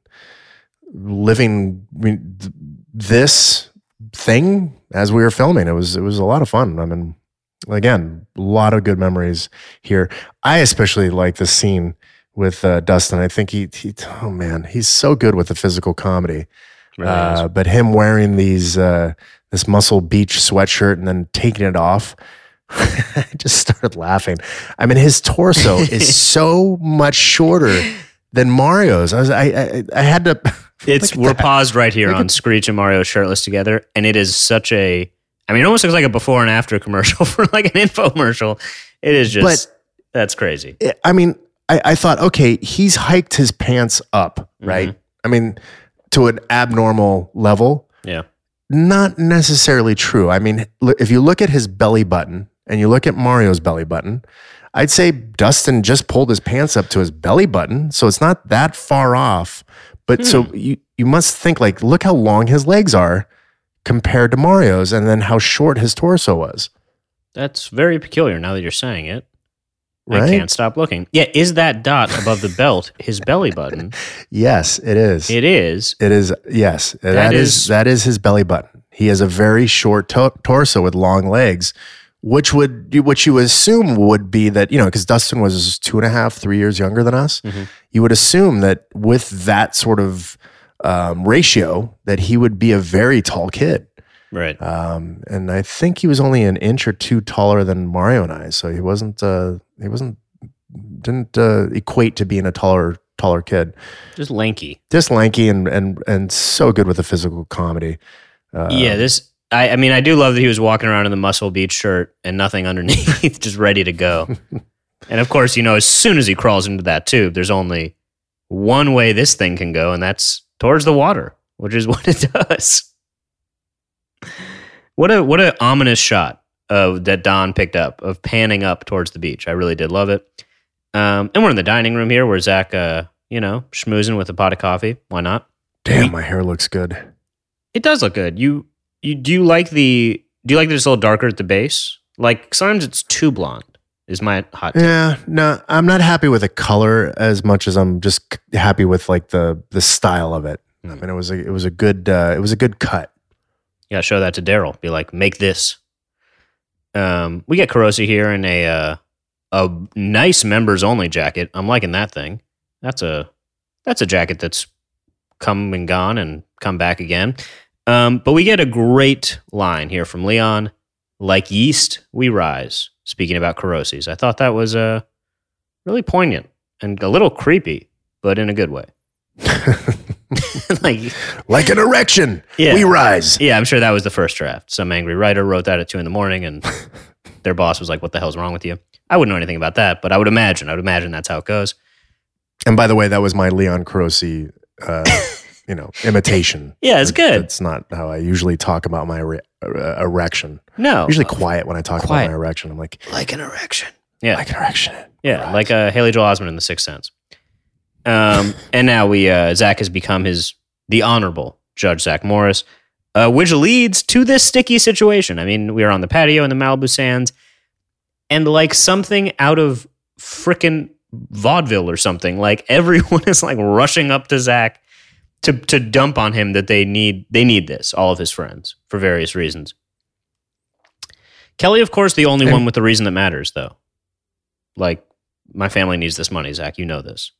[SPEAKER 2] living I mean, th- this thing as we were filming. It was it was a lot of fun. I mean, again, a lot of good memories here. I especially like the scene with uh, Dustin. I think he, he, oh man, he's so good with the physical comedy.
[SPEAKER 1] Really
[SPEAKER 2] uh,
[SPEAKER 1] is.
[SPEAKER 2] but him wearing these uh, this muscle beach sweatshirt and then taking it off, I just started laughing. I mean, his torso is so much shorter than Mario's. I was, I, I, I had to.
[SPEAKER 1] It's we're
[SPEAKER 2] that.
[SPEAKER 1] paused right here
[SPEAKER 2] Look
[SPEAKER 1] on Screech and Mario shirtless together, and it is such a. I mean, it almost looks like a before and after commercial for like an infomercial. It is just that's crazy.
[SPEAKER 2] I mean, I, I thought, okay, he's hiked his pants up, right? I mean, to an abnormal level.
[SPEAKER 1] Yeah,
[SPEAKER 2] Not necessarily true. I mean, if you look at his belly button and you look at Mario's belly button, I'd say Dustin just pulled his pants up to his belly button, so it's not that far off. But so hmm. you you must think like, look how long his legs are compared to Mario's, and then how short his torso was.
[SPEAKER 1] that's very peculiar. Now that you're saying it, I can't stop looking. Yeah, is that dot above the belt his belly button?
[SPEAKER 2] Yes, it is.
[SPEAKER 1] It is.
[SPEAKER 2] It is yes. that is,
[SPEAKER 1] is-
[SPEAKER 2] that is his belly button. He has a very short to- torso with long legs, which would which you assume would be that you know because Dustin was two and a half, three years younger than us.
[SPEAKER 1] Mhm.
[SPEAKER 2] You would assume that with that sort of um, ratio, that he would be a very tall kid.
[SPEAKER 1] Right.
[SPEAKER 2] Um, and I think he was only an inch or two taller than Mario and I, so he wasn't uh, he wasn't didn't uh, equate to being a taller taller kid
[SPEAKER 1] Just lanky.
[SPEAKER 2] just lanky and and and so good with the physical comedy. Uh,
[SPEAKER 1] yeah, this. I, I mean, I do love that he was walking around in the Muscle Beach shirt and nothing underneath, just ready to go. and of course, you know, as soon as he crawls into that tube, there's only one way this thing can go, and that's towards the water, which is what it does. What a what a ominous shot of that Don picked up of panning up towards the beach. I really did love it. Um, and we're in the dining room here where Zach, uh, you know, schmoozing with a pot of coffee. Why not?
[SPEAKER 2] Damn, my hair looks good.
[SPEAKER 1] It does look good. You you do you like the do you like that it's a little darker at the base? Like sometimes it's too blonde. Is my hot.
[SPEAKER 2] Yeah, no, I'm not happy with the color as much as I'm just happy with like the the style of it. I
[SPEAKER 1] Mm.
[SPEAKER 2] mean, it was a it was a good uh, it was a good cut.
[SPEAKER 1] Yeah, show that to Daryl. Be like, make this. Um, we get Carosi here in a uh, a nice members only jacket. I'm liking that thing. That's a that's a jacket that's come and gone and come back again. Um, but we get a great line here from Leon. Like yeast, we rise. Speaking about Carosis, I thought that was uh, really poignant and a little creepy, but in a good way. like
[SPEAKER 2] like an erection,
[SPEAKER 1] Yeah.
[SPEAKER 2] we rise.
[SPEAKER 1] yeah, I'm sure that was the first draft. Some angry writer wrote that at two in the morning, and their boss was like, "What the hell's wrong with you?" I wouldn't know anything about that, but I would imagine. I would imagine that's how it goes.
[SPEAKER 2] And by the way, that was my Leon Carosi, uh, you know, imitation.
[SPEAKER 1] Yeah, it's good.
[SPEAKER 2] It's not how I usually talk about my ere- uh, erection.
[SPEAKER 1] No,
[SPEAKER 2] Usually quiet when I talk
[SPEAKER 1] Quiet.
[SPEAKER 2] about my erection. I'm like,
[SPEAKER 1] like an erection. Yeah,
[SPEAKER 2] like an erection.
[SPEAKER 1] yeah,
[SPEAKER 2] Right.
[SPEAKER 1] like uh, Haley Joel Osment in The Sixth Sense. Um, and now we uh, Zach has become his the honorable Judge Zach Morris, uh, which leads to this sticky situation. I mean, we are on the patio in the Malibu Sands, and like something out of frickin' vaudeville or something, like everyone is like rushing up to Zach to to dump on him that they need they need this. All of his friends for various reasons. Kelly, of course, the only one with the reason that matters, though. Like, my family needs this money, Zach. You know this.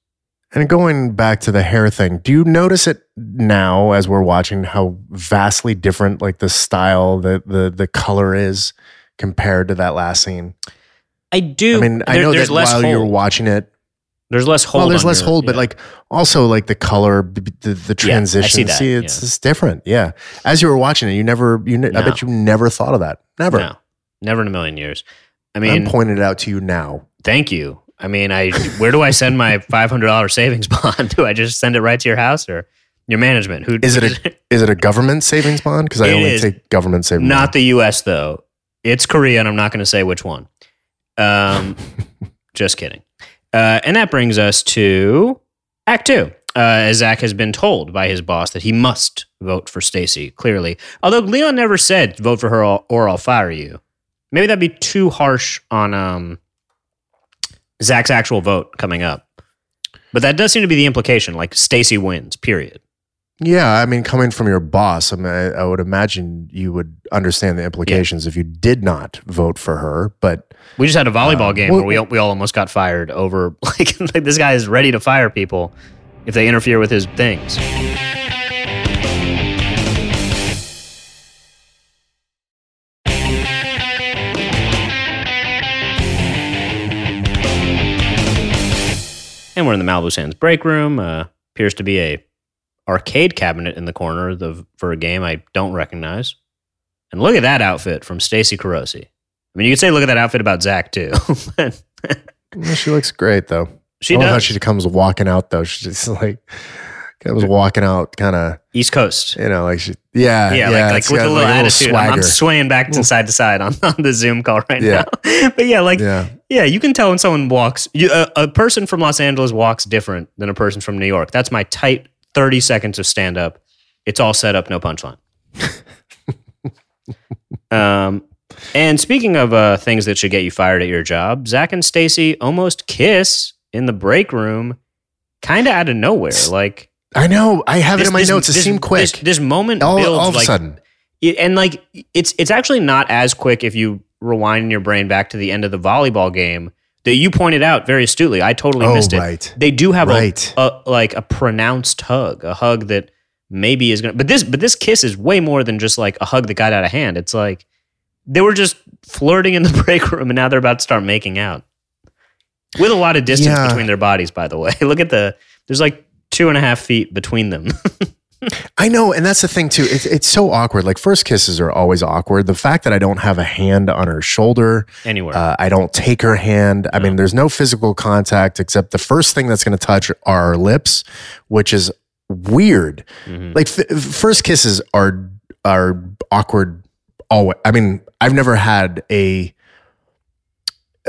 [SPEAKER 2] And going back to the hair thing, do you notice it now as we're watching how vastly different like the style, the the the color is compared to that last scene?
[SPEAKER 1] I do.
[SPEAKER 2] I mean, I know
[SPEAKER 1] there's
[SPEAKER 2] that
[SPEAKER 1] less
[SPEAKER 2] while
[SPEAKER 1] hold.
[SPEAKER 2] you're watching it,
[SPEAKER 1] there's less hold.
[SPEAKER 2] well, there's less
[SPEAKER 1] your-
[SPEAKER 2] hold, but
[SPEAKER 1] yeah.
[SPEAKER 2] like also like the color, the, the transition.
[SPEAKER 1] that,
[SPEAKER 2] See, it's,
[SPEAKER 1] yeah.
[SPEAKER 2] it's different. Yeah, as you were watching it, you never, you, ne- I bet you never thought of that. Never.
[SPEAKER 1] no, never in a million years. I mean, I'm
[SPEAKER 2] pointing it out to you now.
[SPEAKER 1] thank you. I mean, I where do I send my five hundred dollars savings bond? Do I just send it right to your house or your management? Who
[SPEAKER 2] Is it a is it a government savings bond? Because I only
[SPEAKER 1] is.
[SPEAKER 2] take government savings.
[SPEAKER 1] Not the U.S. though. It's Korea, and I'm not going to say which one. Um, just kidding. Uh, and that brings us to Act Two. Uh, as Zach has been told by his boss that he must vote for Stacy. Clearly, although Leon never said vote for her or, or I'll fire you. Maybe that'd be too harsh on um, Zach's actual vote coming up. But that does seem to be the implication. Like Stacy wins. Period.
[SPEAKER 2] Yeah, I mean, coming from your boss, I mean, I, I would imagine you would understand the implications if you did not vote for her. But
[SPEAKER 1] We just had a volleyball
[SPEAKER 2] Um,
[SPEAKER 1] game
[SPEAKER 2] well-
[SPEAKER 1] where we all, we all almost got fired over like, like this guy is ready to fire people if they interfere with his things. And we're in the Malibu Sands break room. Uh, appears to be a arcade cabinet in the corner the, for a game I don't recognize. And look at that outfit from Stacy Carosi. I mean, you could say look at that outfit about Zach too.
[SPEAKER 2] Well, she looks great, though.
[SPEAKER 1] she
[SPEAKER 2] I love how she comes walking out, though. She's just like comes walking out, kind of,
[SPEAKER 1] East Coast.
[SPEAKER 2] you know, like she, yeah,
[SPEAKER 1] Yeah, like, like with a little
[SPEAKER 2] like,
[SPEAKER 1] attitude. I'm, I'm swaying back to side to side on, on the Zoom call right
[SPEAKER 2] Yeah.
[SPEAKER 1] now. but yeah, like yeah.
[SPEAKER 2] Yeah,
[SPEAKER 1] you can tell when someone walks. You, a, a person from Los Angeles walks different than a person from New York. That's my tight 30 seconds of stand up. It's all set up, no punchline. um, and speaking of uh, things that should get you fired at your job, Zach and Stacy almost kiss in the break room, kind of out of nowhere. Like
[SPEAKER 2] I know. I have it in my
[SPEAKER 1] this-
[SPEAKER 2] notes. It
[SPEAKER 1] this-
[SPEAKER 2] seemed quick.
[SPEAKER 1] This, this moment
[SPEAKER 2] all,
[SPEAKER 1] builds
[SPEAKER 2] all of
[SPEAKER 1] like
[SPEAKER 2] a sudden,
[SPEAKER 1] it- and like it's it's actually not as quick if you rewind in your brain back to the end of the volleyball game that you pointed out very astutely. I totally
[SPEAKER 2] oh
[SPEAKER 1] missed it.
[SPEAKER 2] right,
[SPEAKER 1] They do have
[SPEAKER 2] right.
[SPEAKER 1] a, a like a pronounced hug, a hug that maybe is gonna. But this but this kiss is way more than just like a hug that got out of hand. It's like they were just flirting in the break room, and now they're about to start making out with a lot of distance
[SPEAKER 2] Yeah.
[SPEAKER 1] between their bodies. By the way, look at the there's like two and a half feet between them.
[SPEAKER 2] I know, and that's the thing too. It's it's so awkward. Like first kisses are always awkward. The fact that I don't have a hand on her shoulder,
[SPEAKER 1] Anywhere.
[SPEAKER 2] uh, I don't take her hand. I mean, there's no physical contact except the first thing that's going to touch are our lips, which is weird.
[SPEAKER 1] Mhm.
[SPEAKER 2] Like f- first kisses are are awkward. Always. I mean, I've never had a.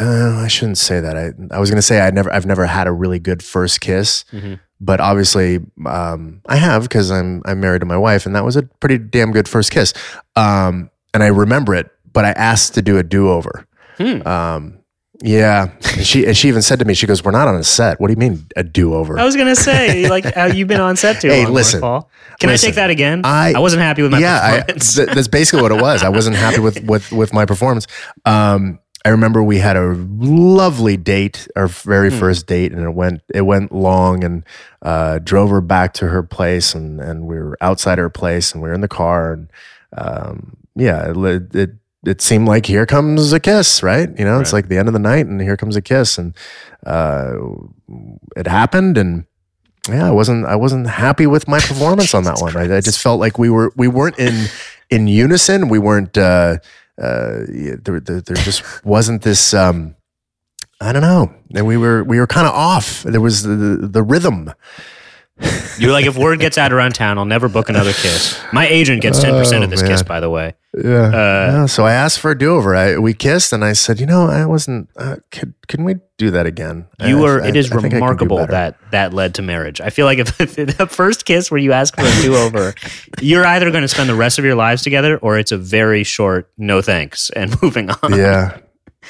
[SPEAKER 2] Uh, I shouldn't say that. I I was going to say I never I've never had a really good first kiss
[SPEAKER 1] Mhm.
[SPEAKER 2] But obviously um, I have because I'm I'm married to my wife, and that was a pretty damn good first kiss. Um, and I remember it, but I asked to do a do over.
[SPEAKER 1] Hmm.
[SPEAKER 2] Um, yeah, and she and she even said to me, she goes, "We're not on a set. What do you mean a do over?"
[SPEAKER 1] I was gonna say, like, you've been on set too
[SPEAKER 2] Hey,
[SPEAKER 1] long,
[SPEAKER 2] listen.
[SPEAKER 1] Paul. Can
[SPEAKER 2] Listen.
[SPEAKER 1] I take that again?
[SPEAKER 2] I- I
[SPEAKER 1] wasn't happy with my
[SPEAKER 2] yeah, I, that's basically what it was. I wasn't happy with with with my performance. Um, I remember we had a lovely date, our very
[SPEAKER 1] Hmm.
[SPEAKER 2] first date, and it went it went long, and uh, drove her back to her place, and and we were outside her place, and we were in the car, and um, yeah, it, it it seemed like here comes a kiss, right? You know, it's like the end of the night, and here comes a kiss, and uh, it happened, and yeah, I wasn't I wasn't happy with my performance on that one. I, I just felt like we were we weren't in in unison. We weren't. Uh, uh, there, there, there just wasn't this. Um, I don't know. And we were we were kind of off. There was the the rhythm.
[SPEAKER 1] You're like, if word gets out around town, I'll never book another kiss. My agent gets ten percent of this
[SPEAKER 2] Oh,
[SPEAKER 1] kiss,
[SPEAKER 2] man.
[SPEAKER 1] by the way.
[SPEAKER 2] Yeah.
[SPEAKER 1] Uh,
[SPEAKER 2] Yeah, So I asked for a do over. I we kissed, and I said, you know, I wasn't. Uh, could can we do that again?
[SPEAKER 1] You were. It is
[SPEAKER 2] I think I
[SPEAKER 1] remarkable that that led to marriage. I feel like if, the first kiss where you ask for a do over, you're either going to spend the rest of your lives together, or it's a very short no thanks and moving on.
[SPEAKER 2] yeah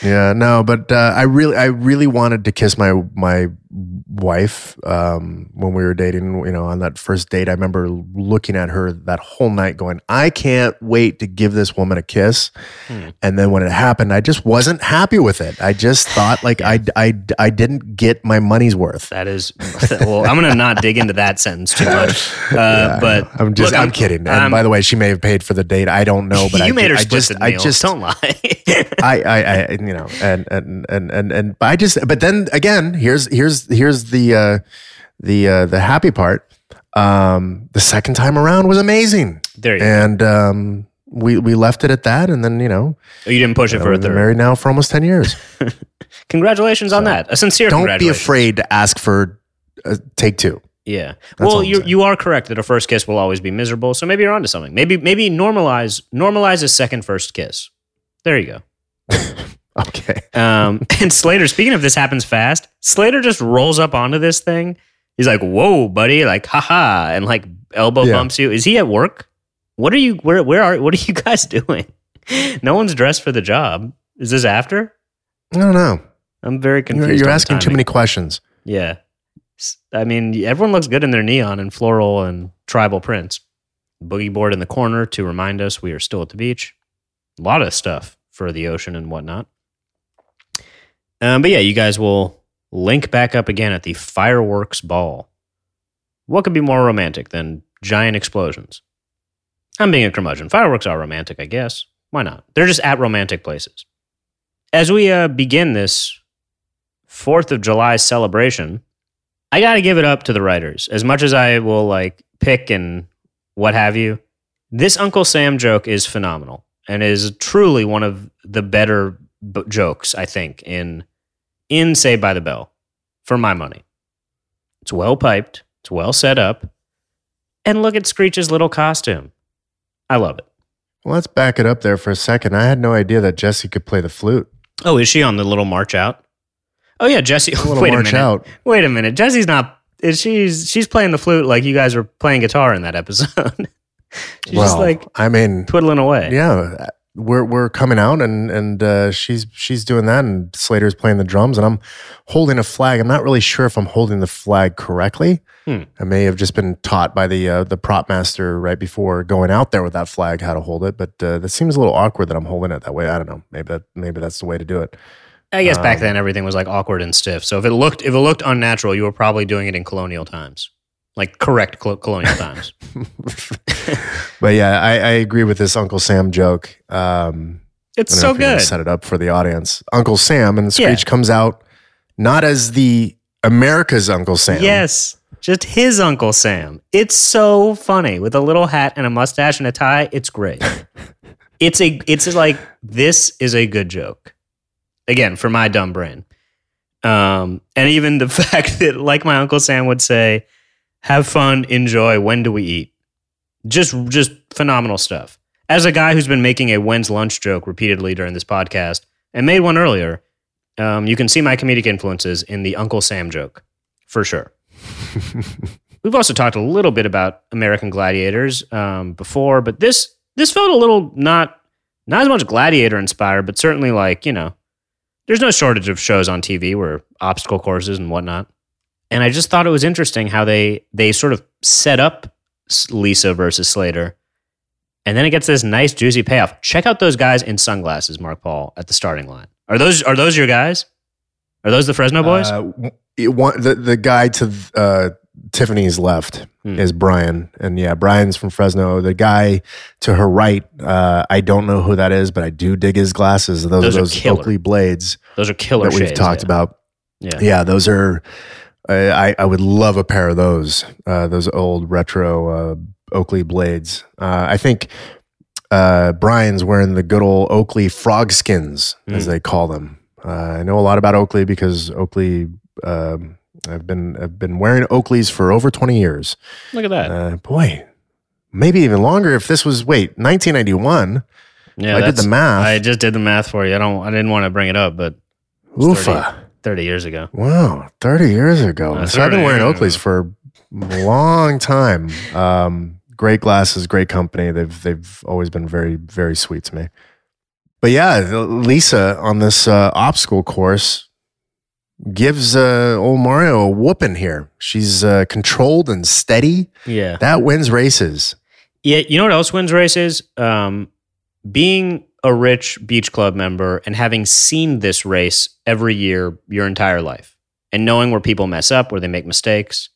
[SPEAKER 2] yeah no but uh, i really i really wanted to kiss my my wife um, when we were dating you know on that first date i remember looking at her that whole night going i can't wait to give this woman a kiss
[SPEAKER 1] Hmm.
[SPEAKER 2] and then when it happened i just wasn't happy with it i just thought like I, I i didn't get my money's worth
[SPEAKER 1] That is well. I'm going to not dig into that sentence too much. Uh, but
[SPEAKER 2] i'm just
[SPEAKER 1] look,
[SPEAKER 2] i'm, kidding and
[SPEAKER 1] I'm-
[SPEAKER 2] by the way she may have paid for the date i don't know but
[SPEAKER 1] you
[SPEAKER 2] I,
[SPEAKER 1] made her
[SPEAKER 2] I
[SPEAKER 1] split
[SPEAKER 2] just
[SPEAKER 1] the
[SPEAKER 2] i just
[SPEAKER 1] don't lie.
[SPEAKER 2] I, I, I, you know, and, and, and, and, and, but I just, but then again, here's, here's, here's the, uh, the, uh, the happy part. Um, the second time around was amazing.
[SPEAKER 1] there you go.
[SPEAKER 2] And, um, we, we left it at that. And then, you know,
[SPEAKER 1] Oh, You didn't push it for a third.
[SPEAKER 2] married now for almost 10 years.
[SPEAKER 1] Congratulations on that. A sincere
[SPEAKER 2] Don't be afraid to ask for uh, take two.
[SPEAKER 1] Yeah.
[SPEAKER 2] all
[SPEAKER 1] well, you you are correct that a first kiss will always be miserable. So maybe you're onto something. Maybe maybe normalize normalize a second first kiss. There you go.
[SPEAKER 2] Okay.
[SPEAKER 1] Um, and Slater, speaking of this happens fast, Slater just rolls up onto this thing. He's like, "Whoa, buddy!" Like, haha, and like elbow
[SPEAKER 2] Yeah.
[SPEAKER 1] bumps you. Is he at work? What are you? Where where are? What are you guys doing? No one's dressed for the job. Is this after?
[SPEAKER 2] I don't know.
[SPEAKER 1] I'm very
[SPEAKER 2] You're,
[SPEAKER 1] confused.
[SPEAKER 2] you're asking too many questions.
[SPEAKER 1] Yeah. I mean, everyone looks good in their neon and floral and tribal prints. Boogie board in the corner to remind us we are still at the beach. A lot of stuff for the ocean and whatnot. Um, but yeah, you guys will link back up again at the fireworks ball. What could be more romantic than giant explosions? I'm being a curmudgeon. Fireworks are romantic, I guess. Why not? They're just at romantic places. As we uh, begin this 4th of July celebration, I got to give it up to the writers. As much as I will like pick and what have you, this Uncle Sam joke is phenomenal and is truly one of the better b- jokes, I think, in in Saved by the Bell for my money. It's well piped, it's well set up, and look at Screech's little costume. I love it.
[SPEAKER 2] Well, let's back it up there for a second. I had no idea that Jesse could play the flute.
[SPEAKER 1] Oh, is she on the little march out? Oh yeah, Jesse.
[SPEAKER 2] A little
[SPEAKER 1] Wait a
[SPEAKER 2] march
[SPEAKER 1] minute.
[SPEAKER 2] out.
[SPEAKER 1] Wait a minute. Jesse's not. Is she's she's playing the flute like you guys were playing guitar in that episode. she's
[SPEAKER 2] well,
[SPEAKER 1] just like
[SPEAKER 2] I mean,
[SPEAKER 1] twiddling away.
[SPEAKER 2] yeah, we're we're coming out and and uh, she's she's doing that, and Slater's playing the drums, and I'm holding a flag. I'm not really sure if I'm holding the flag correctly.
[SPEAKER 1] Hmm.
[SPEAKER 2] I may have just been taught by the uh, the prop master right before going out there with that flag how to hold it, but uh, that seems a little awkward that I'm holding it that way. I don't know. Maybe that maybe that's the way to do it.
[SPEAKER 1] I guess back
[SPEAKER 2] Um,
[SPEAKER 1] then everything was like awkward and stiff. So if it looked if it looked unnatural, you were probably doing it in colonial times, like correct col- colonial times.
[SPEAKER 2] but yeah, I, I agree with this Uncle Sam joke. Um,
[SPEAKER 1] It's
[SPEAKER 2] I don't know
[SPEAKER 1] so good.
[SPEAKER 2] Set it up for the audience. Uncle Sam and
[SPEAKER 1] Yeah.
[SPEAKER 2] Screech comes out not as the America's Uncle Sam.
[SPEAKER 1] Yes, just his Uncle Sam. It's so funny with a little hat and a mustache and a tie. It's great. it's a it's like this is a good joke. Again, for my dumb brain. Um, and even the fact that, like my Uncle Sam would say, have fun, enjoy, when do we eat? Just just phenomenal stuff. As a guy who's been making a when's lunch joke repeatedly during this podcast and made one earlier, um, you can see my comedic influences in the Uncle Sam joke, for sure. We've also talked a little bit about American Gladiators um, before, but this this felt a little not not as much Gladiator inspired, but certainly like you know, there's no shortage of shows on TV where obstacle courses and whatnot. And I just thought it was interesting how they they sort of set up Lisa versus Slater, and then it gets this nice juicy payoff. Check out those guys in sunglasses, Mark Paul, at the starting line. Are those are those your guys? Are those the Fresno boys?
[SPEAKER 2] Uh, one, the the guy to uh, Tiffany's left
[SPEAKER 1] Hmm.
[SPEAKER 2] is Brian, and yeah, Brian's from Fresno. The guy to her right, uh, I don't know who that is, but I do dig his glasses. Those,
[SPEAKER 1] Those are
[SPEAKER 2] those
[SPEAKER 1] killer.
[SPEAKER 2] Oakley blades
[SPEAKER 1] those are killer
[SPEAKER 2] that we've
[SPEAKER 1] shades,
[SPEAKER 2] talked
[SPEAKER 1] yeah.
[SPEAKER 2] about.
[SPEAKER 1] Yeah.
[SPEAKER 2] Yeah, those are. I I I would love a pair of those. Uh, those old retro uh, Oakley blades. Uh, I think uh, Brian's wearing the good old Oakley Frogskins, as
[SPEAKER 1] Mm.
[SPEAKER 2] they call them. Uh, I know a lot about Oakley because Oakley. Um, I've been I've been wearing Oakleys for over twenty years.
[SPEAKER 1] Look at that.
[SPEAKER 2] Uh, boy, maybe even longer. If this was wait 1991,
[SPEAKER 1] yeah,
[SPEAKER 2] I did the math.
[SPEAKER 1] I just did the math for you. I don't. I didn't want to bring it up, but
[SPEAKER 2] Oofa!
[SPEAKER 1] Thirty years ago.
[SPEAKER 2] Wow, 30 years ago.
[SPEAKER 1] Uh,
[SPEAKER 2] so I've been wearing Oakleys
[SPEAKER 1] ago.
[SPEAKER 2] for a long time. Um, great glasses, great company. They've they've always been very very sweet to me. But yeah, Lisa on this uh, obstacle course gives uh, old Mario a whooping here. She's uh, controlled and steady.
[SPEAKER 1] Yeah.
[SPEAKER 2] That wins races.
[SPEAKER 1] Yeah. You know what else wins races? Um, being a rich beach club member and having seen this race every year your entire life and knowing where people mess up, where they make mistakes.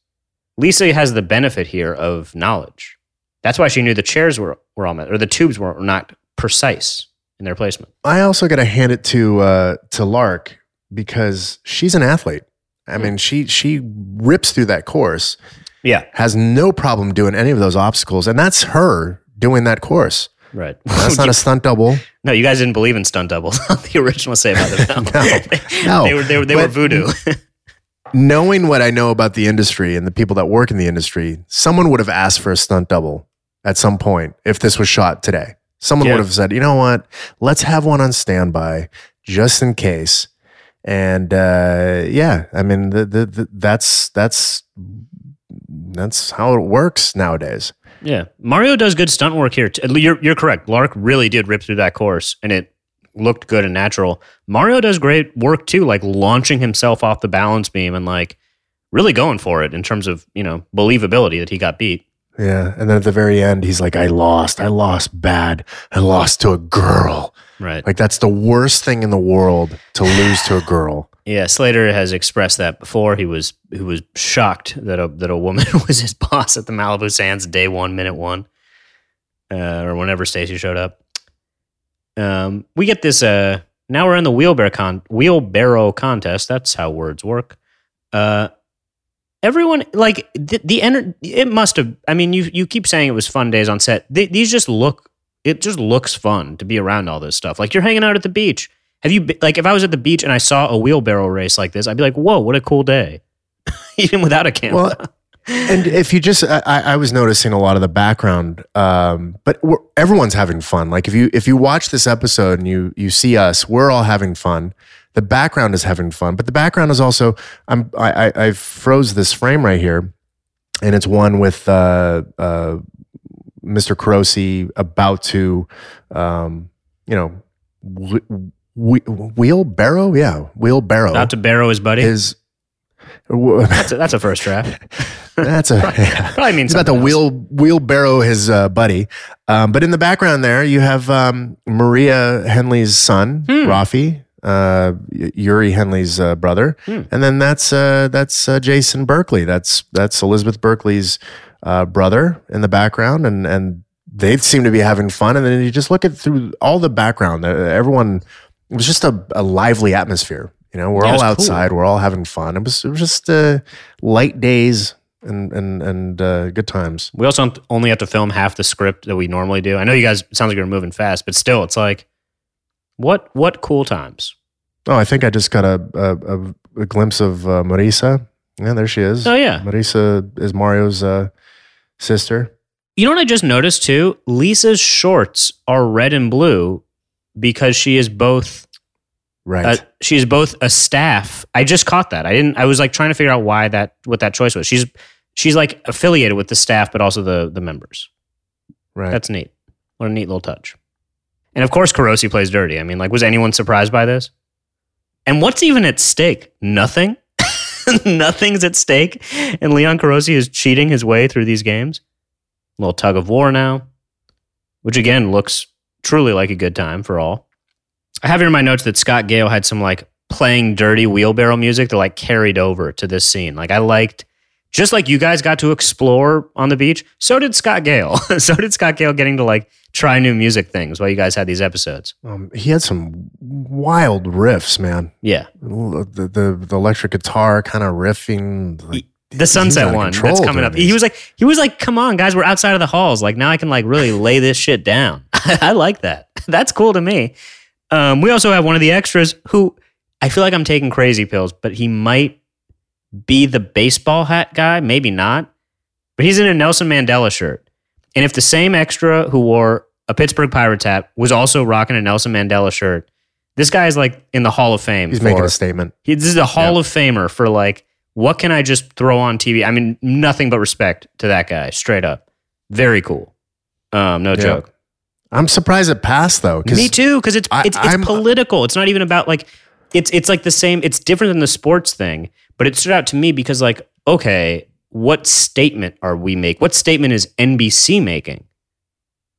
[SPEAKER 1] Lisa has the benefit here of knowledge. That's why she knew the chairs were, were all met, or the tubes were not precise in their placement.
[SPEAKER 2] I also got to hand it to uh, to Lark because she's an athlete. I mean, she she rips through that course.
[SPEAKER 1] Yeah.
[SPEAKER 2] has no problem doing any of those obstacles, and that's her doing that course.
[SPEAKER 1] Right.
[SPEAKER 2] That's not a stunt double.
[SPEAKER 1] no, you guys didn't believe in stunt doubles on the original Saved by the Bell.
[SPEAKER 2] No, no,
[SPEAKER 1] they were they were they were voodoo.
[SPEAKER 2] Knowing what I know about the industry and the people that work in the industry, someone would have asked for a stunt double at some point if this was shot today. Someone
[SPEAKER 1] Yeah.
[SPEAKER 2] would have said, "You know what? Let's have one on standby just in case." And uh, yeah, I mean, the, the, the, that's that's that's how it works nowadays.
[SPEAKER 1] Yeah, Mario does good stunt work here. You're you're correct. Lark really did rip through that course, and it looked good and natural. Mario does great work too, like launching himself off the balance beam and like really going for it in terms of you know believability that he got beat.
[SPEAKER 2] Yeah. And then at the very end, he's like, I lost. I lost bad. I lost to a girl.
[SPEAKER 1] Right.
[SPEAKER 2] Like, that's the worst thing in the world to lose to a girl.
[SPEAKER 1] Yeah, Slater has expressed that before. He was he was shocked that a that a woman was his boss at the Malibu Sands day one, minute one, uh, or whenever Stacy showed up. Um, we get this. Uh, now we're in the wheelbarrow con- wheelbarrow contest. That's how words work. Uh, everyone like the, the ener- It must have. I mean, you you keep saying it was fun days on set. Th- these just look. It just looks fun to be around all this stuff. Like you're hanging out at the beach. Have you been, like if I was at the beach and I saw a wheelbarrow race like this, I'd be like, "Whoa, what a cool day!" Even without a camera.
[SPEAKER 2] Well, and if you just, I, I was noticing a lot of the background, um, but everyone's having fun. Like if you if you watch this episode and you you see us, we're all having fun. The background is having fun, but the background is also. I'm I I, I froze this frame right here, and it's one with uh, uh, Mr. Carosi about to, um, you know, wh- wh- wheelbarrow, yeah, wheelbarrow.
[SPEAKER 1] About to barrow his buddy.
[SPEAKER 2] his.
[SPEAKER 1] that's, a, that's a first draft.
[SPEAKER 2] That's a yeah.
[SPEAKER 1] Probably means
[SPEAKER 2] about to wheel wheelbarrow his uh, buddy. Um, but in the background there, you have um, Maria Henley's son,
[SPEAKER 1] Hmm.
[SPEAKER 2] Rafi, uh, Yuri Henley's uh, brother,
[SPEAKER 1] Hmm.
[SPEAKER 2] and then that's uh, that's uh, Jason Berkley. That's that's Elizabeth Berkley's uh, brother in the background, and and they seem to be having fun. And then you just look at through all the background. Uh, everyone it was just a, a lively atmosphere. You know, we're
[SPEAKER 1] Yeah,
[SPEAKER 2] all
[SPEAKER 1] was cool.
[SPEAKER 2] outside. We're all having fun. It was it was just uh, light days and and and uh, good times.
[SPEAKER 1] We also only have to film half the script that we normally do. I know you guys it sounds like you're moving fast, but still, it's like, what what cool times?
[SPEAKER 2] Oh, I think I just got a a, a, a glimpse of uh, Marisa. Yeah, there she is.
[SPEAKER 1] Oh yeah,
[SPEAKER 2] Marisa is Mario's uh, sister.
[SPEAKER 1] You know what I just noticed too? Lisa's shorts are red and blue because she is both
[SPEAKER 2] Right.
[SPEAKER 1] uh, she is both a staff. I just caught that. I didn't I was like trying to figure out why that what that choice was. She's she's like affiliated with the staff but also the the members.
[SPEAKER 2] right.
[SPEAKER 1] That's neat. What a neat little touch. And of course Carosi plays dirty. I mean, like was anyone surprised by this? And what's even at stake? Nothing. Nothing's at stake. And Leon Carosi is cheating his way through these games. A little tug of war now, which again looks truly like a good time for all. I have here in my notes that Scott Gale had some like playing dirty wheelbarrow music that like carried over to this scene. Like I liked just like you guys got to explore on the beach, so did Scott Gale. so did Scott Gale getting to like try new music things while you guys had these episodes.
[SPEAKER 2] um, he had some wild riffs, man.
[SPEAKER 1] Yeah.
[SPEAKER 2] The the, the electric guitar kind of riffing. Like,
[SPEAKER 1] The sunset one that's coming up.
[SPEAKER 2] these.
[SPEAKER 1] He was like, he was like, come on, guys, we're outside of the halls. Like now I can like really lay this shit down. I like that. That's cool to me. Um, we also have one of the extras who I feel like I'm taking crazy pills, but he might be the baseball hat guy, maybe not. But he's in a Nelson Mandela shirt. And if the same extra who wore a Pittsburgh Pirates hat was also rocking a Nelson Mandela shirt, this guy is like in the Hall of Fame.
[SPEAKER 2] he's making a statement.
[SPEAKER 1] he, this is a Hall of Famer for like, what can I just throw on TV? I mean, nothing but respect to that guy, straight up. Very cool. Um, no
[SPEAKER 2] Yeah.
[SPEAKER 1] joke.
[SPEAKER 2] I'm surprised it passed though.
[SPEAKER 1] Me too, because it's
[SPEAKER 2] I-
[SPEAKER 1] it's it's political. It's not even about like it's it's like the same. It's different than the sports thing, but it stood out to me because like, okay, what statement are we make? What statement is NBC making?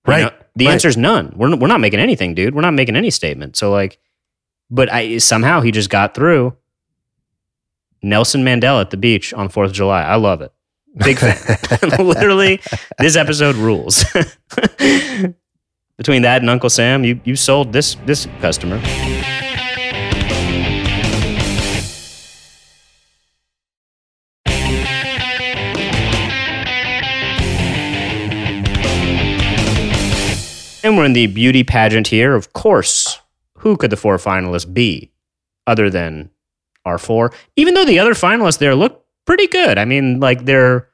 [SPEAKER 1] You
[SPEAKER 2] Right,
[SPEAKER 1] know, the
[SPEAKER 2] right.
[SPEAKER 1] answer is none. We're we're not making anything, dude. We're not making any statement. So like, but I somehow he just got through. Nelson Mandela at the beach on Fourth of July. I love it. Big fan. Literally, this episode rules. Between that and Uncle Sam, you you sold this this customer. And we're in the beauty pageant here. Of course, who could the four finalists be other than our four? Even though the other finalists there look pretty good. I mean, like their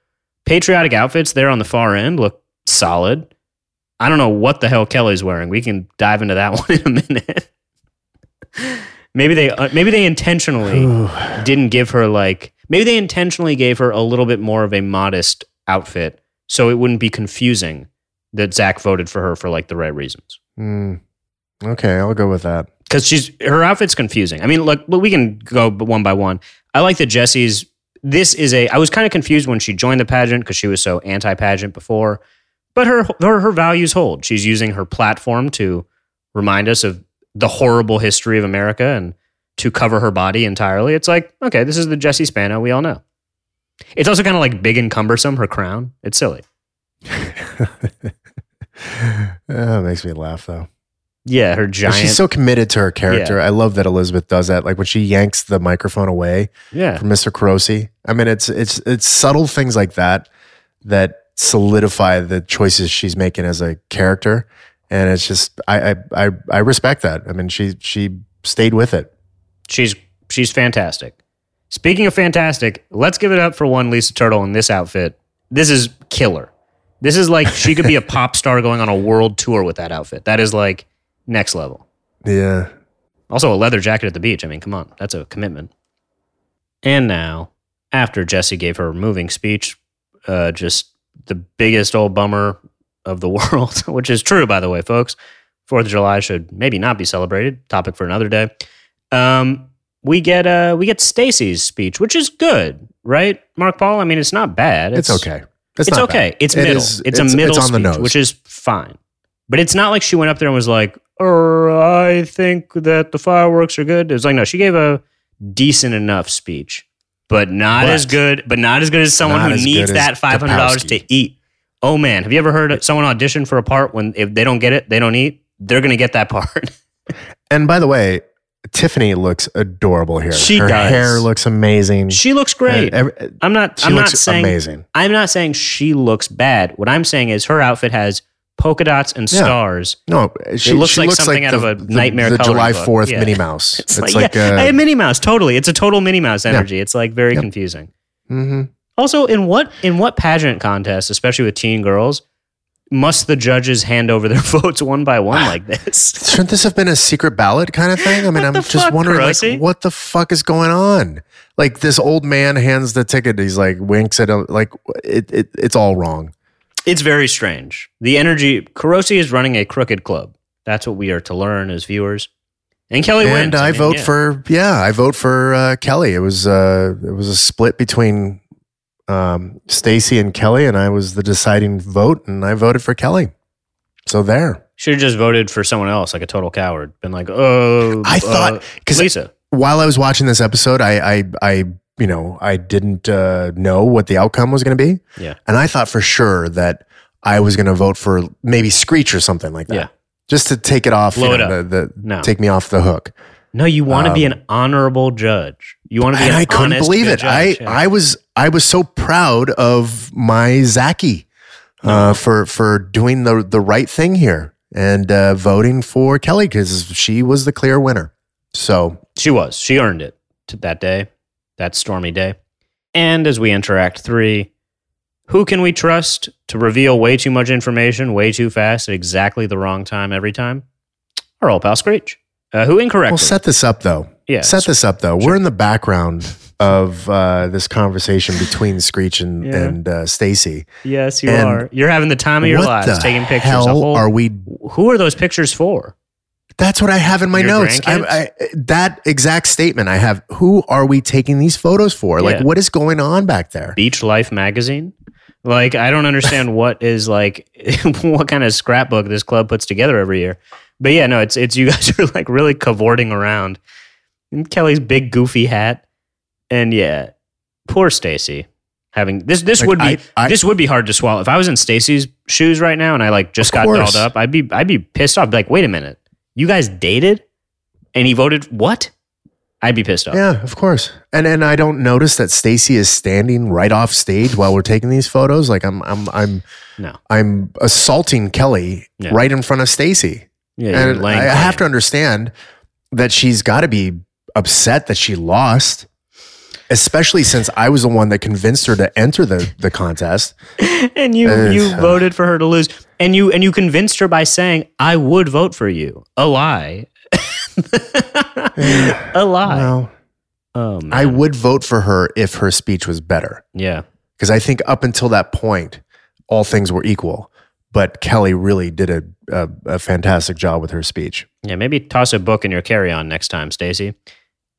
[SPEAKER 1] patriotic outfits there on the far end look solid. I don't know what the hell Kelly's wearing. We can dive into that one in a minute. maybe they uh, maybe they intentionally didn't give her like maybe they intentionally gave her a little bit more of a modest outfit so it wouldn't be confusing that Zach voted for her for like the right reasons.
[SPEAKER 2] Hmm. okay, I'll go with that.
[SPEAKER 1] Because she's her outfit's confusing. I mean, look, but we can go one by one. I like that Jesse's this is a. I was kind of confused when she joined the pageant because she was so anti-pageant before, but her, her her values hold. She's using her platform to remind us of the horrible history of America and to cover her body entirely. It's like, okay, this is the Jessie Spano we all know. It's also kind of like big and cumbersome. Her crown. It's silly.
[SPEAKER 2] oh, it makes me laugh though.
[SPEAKER 1] Yeah, her
[SPEAKER 2] And
[SPEAKER 1] giant.
[SPEAKER 2] She's so committed to her character. I love that Elizabeth does that. Like when she yanks the microphone away
[SPEAKER 1] yeah,
[SPEAKER 2] from Mr. Carosi. I mean, it's it's it's subtle things like that that solidify the choices she's making as a character, and it's just I I I, I respect that. I mean, she she stayed with it.
[SPEAKER 1] she's she's fantastic. Speaking of fantastic, let's give it up for one Lisa Turtle in this outfit. This is killer. This is like she could be a pop star going on a world tour with that outfit. That is like next level.
[SPEAKER 2] Yeah.
[SPEAKER 1] Also, a leather jacket at the beach. I mean, come on, that's a commitment. And now, after Jesse gave her moving speech, uh, just the biggest old bummer of the world, which is true, by the way, folks. Fourth of July should maybe not be celebrated. Topic for another day. Um, we get uh, we get Stacy's speech, which is good, right, Mark Paul? I mean, it's not bad.
[SPEAKER 2] It's, okay.
[SPEAKER 1] It's,
[SPEAKER 2] not
[SPEAKER 1] okay.
[SPEAKER 2] bad.
[SPEAKER 1] It's middle.
[SPEAKER 2] is-
[SPEAKER 1] it's, a middle
[SPEAKER 2] on the
[SPEAKER 1] speech,
[SPEAKER 2] nose.
[SPEAKER 1] which is fine. But it's not like she went up there and was like, "Er, I think that the fireworks are good." It was like, no, she gave a decent enough speech, but not as good. But not as good as someone
[SPEAKER 2] Not
[SPEAKER 1] who
[SPEAKER 2] as
[SPEAKER 1] needs that five hundred dollars to eat. Oh man, have you ever heard someone audition for a part when if they don't get it, they don't eat? They're gonna get that part.
[SPEAKER 2] And by the way, Tiffany looks adorable here.
[SPEAKER 1] She
[SPEAKER 2] her
[SPEAKER 1] does.
[SPEAKER 2] hair looks amazing.
[SPEAKER 1] she looks great.
[SPEAKER 2] Every-
[SPEAKER 1] I'm not.
[SPEAKER 2] she
[SPEAKER 1] I'm not saying.
[SPEAKER 2] amazing.
[SPEAKER 1] I'm not saying she looks bad. What I'm saying is her outfit has polka dots and
[SPEAKER 2] Yeah.
[SPEAKER 1] stars.
[SPEAKER 2] No, she,
[SPEAKER 1] looks
[SPEAKER 2] she
[SPEAKER 1] like
[SPEAKER 2] looks
[SPEAKER 1] something
[SPEAKER 2] like
[SPEAKER 1] out of a
[SPEAKER 2] the-
[SPEAKER 1] Nightmare
[SPEAKER 2] The July. Fourth
[SPEAKER 1] Yeah.
[SPEAKER 2] Minnie Mouse.
[SPEAKER 1] It's,
[SPEAKER 2] It's,
[SPEAKER 1] like,
[SPEAKER 2] like,
[SPEAKER 1] yeah,
[SPEAKER 2] uh,
[SPEAKER 1] hey, Minnie Mouse, totally. It's a total Minnie Mouse energy. It's like very confusing.
[SPEAKER 2] mhm.
[SPEAKER 1] Also, in what in what pageant contest, especially with teen girls, must the judges hand over their votes one by one like this?
[SPEAKER 2] Shouldn't this have been a secret ballot kind of thing? I mean, I'm just
[SPEAKER 1] fuck,
[SPEAKER 2] wondering, like, what the fuck is going on? Like, this old man hands the ticket. He's like, winks at him. Like, it, it, it's all wrong.
[SPEAKER 1] It's very strange. The energy. Carosi is running a crooked club. That's what we are to learn as viewers. And Kelly
[SPEAKER 2] and
[SPEAKER 1] wins.
[SPEAKER 2] I,
[SPEAKER 1] mean,
[SPEAKER 2] vote
[SPEAKER 1] yeah.
[SPEAKER 2] for yeah, I vote for uh, Kelly. It was uh, it was a split between um, Stacy and Kelly, and I was the deciding vote, and I voted for Kelly. So there.
[SPEAKER 1] Should have just voted for someone else, like a total coward. Been like, oh,
[SPEAKER 2] I thought-
[SPEAKER 1] uh,
[SPEAKER 2] 'cause-
[SPEAKER 1] Lisa.
[SPEAKER 2] While I was watching this episode, I I, I you know I didn't uh, know what the outcome was going to be,
[SPEAKER 1] Yeah.
[SPEAKER 2] and I thought for sure that I was going to vote for maybe Screech or something like that.
[SPEAKER 1] Yeah.
[SPEAKER 2] Just to take it off,
[SPEAKER 1] Blow
[SPEAKER 2] you
[SPEAKER 1] it
[SPEAKER 2] know,
[SPEAKER 1] up.
[SPEAKER 2] The, the,
[SPEAKER 1] No.
[SPEAKER 2] take me off the hook.
[SPEAKER 1] No, you want to be
[SPEAKER 2] Um,
[SPEAKER 1] an honorable judge. You want to be
[SPEAKER 2] and
[SPEAKER 1] an
[SPEAKER 2] I couldn't believe it. I.
[SPEAKER 1] Yeah.
[SPEAKER 2] I was I was so proud of my Zaki uh, for for doing the the right thing here and uh, voting for Kelly because she was the clear winner. So
[SPEAKER 1] She was. She earned it to that day, that stormy day. And as we enter Act Three, who can we trust to reveal way too much information way too fast at exactly the wrong time every time? Our old pal Screech, uh, who incorrectly.
[SPEAKER 2] we'll set this up though.
[SPEAKER 1] yeah,
[SPEAKER 2] Set this up though. We're in the background of uh, this conversation between Screech and
[SPEAKER 1] Yeah.
[SPEAKER 2] and uh, Stacy.
[SPEAKER 1] yes, you
[SPEAKER 2] and
[SPEAKER 1] are. You're having the time of your lives, taking pictures. whole,
[SPEAKER 2] are we?
[SPEAKER 1] who are those pictures for?
[SPEAKER 2] That's what I have in my
[SPEAKER 1] Your
[SPEAKER 2] notes. I. I, that exact statement I have. Who are we taking these photos for? Like, what is going on back there?
[SPEAKER 1] Beach Life magazine. Like, I don't understand what is like, what kind of scrapbook this club puts together every year. But yeah, no, it's it's you guys are like really cavorting around. And Kelly's big goofy hat, and yeah, poor Stacy having this. This
[SPEAKER 2] Like,
[SPEAKER 1] would be
[SPEAKER 2] I- I-
[SPEAKER 1] this would be hard to swallow. If I was in Stacy's shoes right now and I like just got
[SPEAKER 2] course.
[SPEAKER 1] dolled up, I'd be I'd be pissed off. Be like, wait a minute, you guys dated, and he voted what? I'd be pissed off.
[SPEAKER 2] Yeah, of course. And and I don't notice that Stacy is standing right off stage while we're taking these photos. Like I'm I'm I'm
[SPEAKER 1] No.
[SPEAKER 2] I'm assaulting Kelly
[SPEAKER 1] Yeah.
[SPEAKER 2] right in front of Stacy.
[SPEAKER 1] Yeah,
[SPEAKER 2] and
[SPEAKER 1] laying
[SPEAKER 2] I have to understand that she's got to be upset that she lost. Especially since I was the one that convinced her to enter the, the contest.
[SPEAKER 1] and you
[SPEAKER 2] Uh,
[SPEAKER 1] you
[SPEAKER 2] uh.
[SPEAKER 1] voted for her to lose and you and you convinced her by saying i would vote for you a lie a lie
[SPEAKER 2] Well,
[SPEAKER 1] oh man.
[SPEAKER 2] I would vote for her if her speech was better.
[SPEAKER 1] yeah
[SPEAKER 2] Because I think up until that point, all things were equal. But Kelly really did a, a, a fantastic job with her speech.
[SPEAKER 1] yeah maybe toss a book in your carry-on next time stacy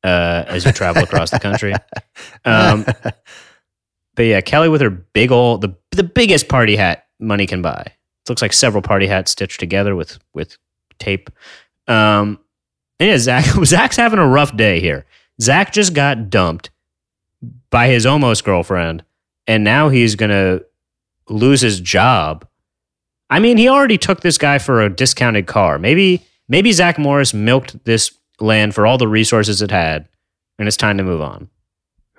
[SPEAKER 1] uh, as you travel across the country. Um, but yeah, Kelly with her big old the the biggest party hat money can buy. It looks like several party hats stitched together with with tape. Um, and yeah, Zach Zach's having a rough day here. Zach just got dumped by his almost girlfriend, and now he's gonna lose his job. I mean, he already took this guy for a discounted car. Maybe maybe Zach Morris milked this land for all the resources it had, and it's time to move on.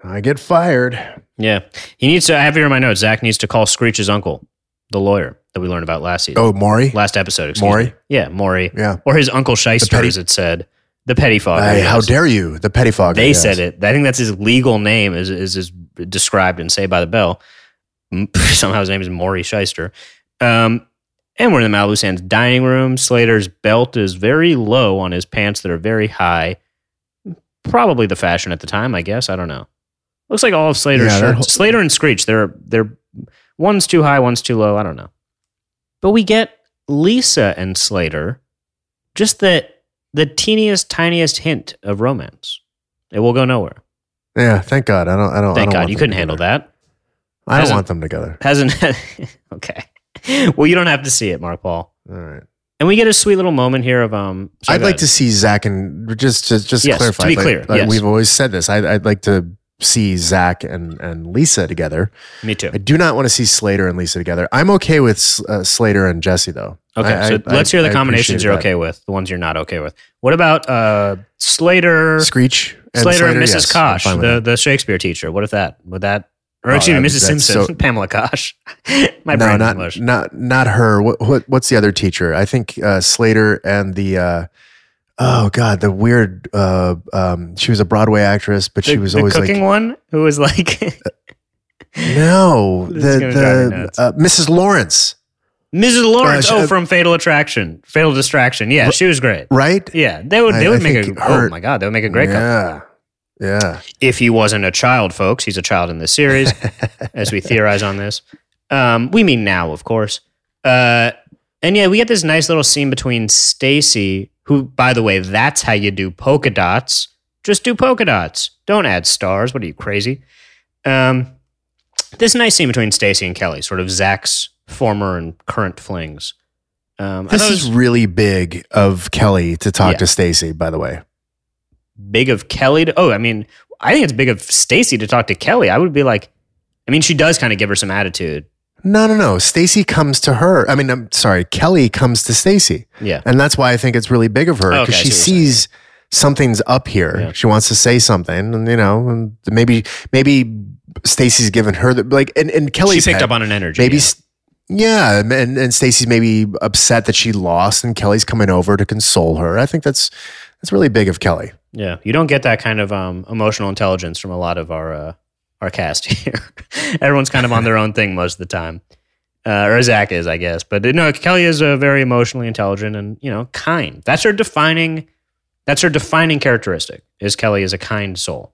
[SPEAKER 2] I get fired.
[SPEAKER 1] Yeah, he needs to. I have here in my notes. Zach needs to call Screech's uncle, the lawyer that we learned about last season,
[SPEAKER 2] Oh, Maury.
[SPEAKER 1] last episode. excuse
[SPEAKER 2] Maury?
[SPEAKER 1] me. yeah, Maury,
[SPEAKER 2] Yeah.
[SPEAKER 1] or his uncle Shyster,
[SPEAKER 2] petty-
[SPEAKER 1] as it said, the petty fogger.
[SPEAKER 2] Hey, how dare you? The pettifogger.
[SPEAKER 1] They
[SPEAKER 2] yes.
[SPEAKER 1] said it. I think that's his legal name, is is, is described in Saved by the Bell. Somehow his name is Maury Shyster. Um, and we're in the Malibu Sands dining room. Slater's belt is very low on his pants that are very high. Probably the fashion at the time, I guess. I don't know. Looks like all of Slater's
[SPEAKER 2] Yeah,
[SPEAKER 1] shirts.
[SPEAKER 2] whole-
[SPEAKER 1] Slater and Screech, they're they're one's too high, one's too low. I don't know. But we get Lisa and Slater, just the the teeniest, tiniest hint of romance. It will go nowhere.
[SPEAKER 2] Yeah, thank God. I don't. I don't. I
[SPEAKER 1] Thank
[SPEAKER 2] don't
[SPEAKER 1] God you couldn't handle that.
[SPEAKER 2] I don't
[SPEAKER 1] Hasn't-
[SPEAKER 2] want them together.
[SPEAKER 1] Hasn't okay. Well, you don't have to see it, Mark Paul.
[SPEAKER 2] All right.
[SPEAKER 1] And we get a sweet little moment here of um. sorry,
[SPEAKER 2] I'd like
[SPEAKER 1] ahead.
[SPEAKER 2] to see Zach and just to just
[SPEAKER 1] Yes,
[SPEAKER 2] clarify.
[SPEAKER 1] to be
[SPEAKER 2] like-
[SPEAKER 1] clear,
[SPEAKER 2] like
[SPEAKER 1] yes.
[SPEAKER 2] we've always said this. I'd, I'd like to see Zach and and Lisa together.
[SPEAKER 1] Me too.
[SPEAKER 2] I do not want to see Slater and Lisa together. I'm okay with uh, Slater and Jesse though.
[SPEAKER 1] Okay,
[SPEAKER 2] I-
[SPEAKER 1] so
[SPEAKER 2] I-
[SPEAKER 1] let's hear the
[SPEAKER 2] I
[SPEAKER 1] combinations you're
[SPEAKER 2] that.
[SPEAKER 1] okay with, the ones you're not okay with. What about uh Slater,
[SPEAKER 2] Screech and
[SPEAKER 1] Slater, and Mrs.
[SPEAKER 2] yes,
[SPEAKER 1] Kosh, the,
[SPEAKER 2] that.
[SPEAKER 1] the Shakespeare teacher? What if that? Would that? Or
[SPEAKER 2] Oh,
[SPEAKER 1] excuse me, Mrs. Simpson,
[SPEAKER 2] so-
[SPEAKER 1] Pamela Kosh. My
[SPEAKER 2] no, not not not her. What, what what's the other teacher? I think uh, Slater and the. Uh, oh God, the weird. Uh, um, she was a Broadway actress, but she was
[SPEAKER 1] the
[SPEAKER 2] always
[SPEAKER 1] cooking
[SPEAKER 2] like
[SPEAKER 1] one who was like
[SPEAKER 2] no,
[SPEAKER 1] This
[SPEAKER 2] the
[SPEAKER 1] gonna drive me
[SPEAKER 2] the uh, Mrs. Lawrence,
[SPEAKER 1] Mrs. Lawrence.
[SPEAKER 2] Uh,
[SPEAKER 1] oh, from Fatal Attraction, Fatal Distraction. Yeah, she was great.
[SPEAKER 2] right?
[SPEAKER 1] Yeah, they would. They
[SPEAKER 2] I-
[SPEAKER 1] would
[SPEAKER 2] I
[SPEAKER 1] make a.
[SPEAKER 2] think
[SPEAKER 1] oh my god, they would make a great couple.
[SPEAKER 2] Yeah,
[SPEAKER 1] if he wasn't a child, folks. He's a child in this series, as we theorize on this. Um, we mean now, of course. Uh, and yeah, we get this nice little scene between Stacy, who, by the way, that's how you do polka dots. Just do polka dots. Don't add stars. What are you crazy? Um, this nice scene between Stacy and Kelly, sort of Zach's former and current flings. Um,
[SPEAKER 2] This
[SPEAKER 1] it
[SPEAKER 2] is
[SPEAKER 1] was
[SPEAKER 2] really big of Kelly to talk
[SPEAKER 1] Yeah.
[SPEAKER 2] to Stacy. By the way,
[SPEAKER 1] big of Kelly to. Oh, I mean, I think it's big of Stacy to talk to Kelly. I would be like, I mean, she does kind of give her some attitude.
[SPEAKER 2] no, no, no. Stacy comes to her. I mean, I'm sorry. Kelly comes to Stacy.
[SPEAKER 1] Yeah.
[SPEAKER 2] And that's why I think it's really big of her because
[SPEAKER 1] I
[SPEAKER 2] she
[SPEAKER 1] see
[SPEAKER 2] sees something's up here.
[SPEAKER 1] Yeah.
[SPEAKER 2] She wants to say something, and you know, and maybe maybe Stacy's given her the like, and and Kelly
[SPEAKER 1] she picked up on an energy.
[SPEAKER 2] maybe.
[SPEAKER 1] yeah.
[SPEAKER 2] Yeah, and and Stacy's maybe upset that she lost, and Kelly's coming over to console her. I think that's that's really big of Kelly.
[SPEAKER 1] Yeah, you don't get that kind of um, emotional intelligence from a lot of our uh, our cast here. Everyone's kind of on their own thing most of the time, uh, or Zach is, I guess. But no, Kelly is a very emotionally intelligent and you know kind. That's her defining. That's her defining characteristic. Is Kelly is a kind soul.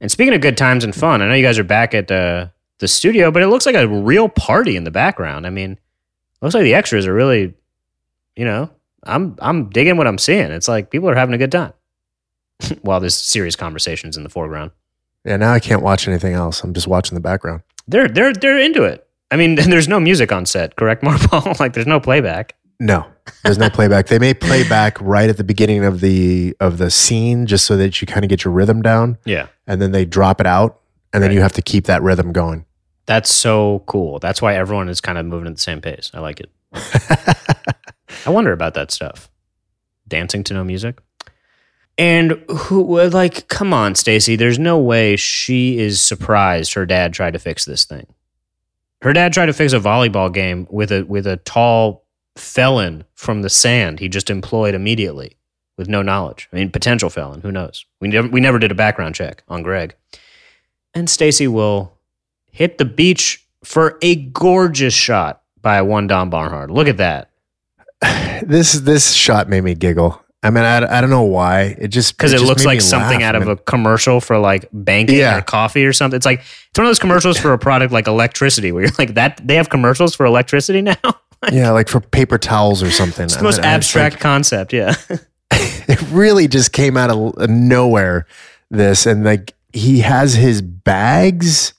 [SPEAKER 1] And speaking of good times and fun, I know you guys are back at uh, the studio, but it looks like a real party in the background. I mean, looks like the extras are really, you know, I'm I'm digging what I'm seeing. It's like people are having a good time while there's serious conversations in the foreground.
[SPEAKER 2] Yeah, now I can't watch anything else. I'm just watching the background.
[SPEAKER 1] They're they're they're into it. I mean, there's no music on set, correct, Mark Paul? like there's no playback.
[SPEAKER 2] No, there's no playback. They may play back right at the beginning of the of the scene, just so that you kind of get your rhythm down,
[SPEAKER 1] Yeah.
[SPEAKER 2] and then they drop it out, and then you have to keep that rhythm going.
[SPEAKER 1] That's so cool. That's why everyone is kind of moving at the same pace. I like it. I wonder about that stuff. Dancing to no music. And who like come on, Stacy, there's no way she is surprised her dad tried to fix this thing. Her dad tried to fix a volleyball game with a with a tall felon from the sand he just employed immediately with no knowledge. I mean, potential felon, who knows? We never we never did a background check on Greg. And Stacy will hit the beach for a gorgeous shot by one Don Barnhart. Look at that.
[SPEAKER 2] this this shot made me giggle. I mean, I, I don't know why. It just
[SPEAKER 1] because it,
[SPEAKER 2] just
[SPEAKER 1] looks like something
[SPEAKER 2] laugh.
[SPEAKER 1] out of a commercial for like banking
[SPEAKER 2] Yeah.
[SPEAKER 1] or coffee or something. It's like it's one of those commercials for a product like electricity, where you're like that. They have commercials for electricity now.
[SPEAKER 2] yeah, like for paper towels or something.
[SPEAKER 1] It's the most
[SPEAKER 2] I- I-
[SPEAKER 1] abstract concept. Yeah,
[SPEAKER 2] it really just came out of nowhere. This and like he has his bags.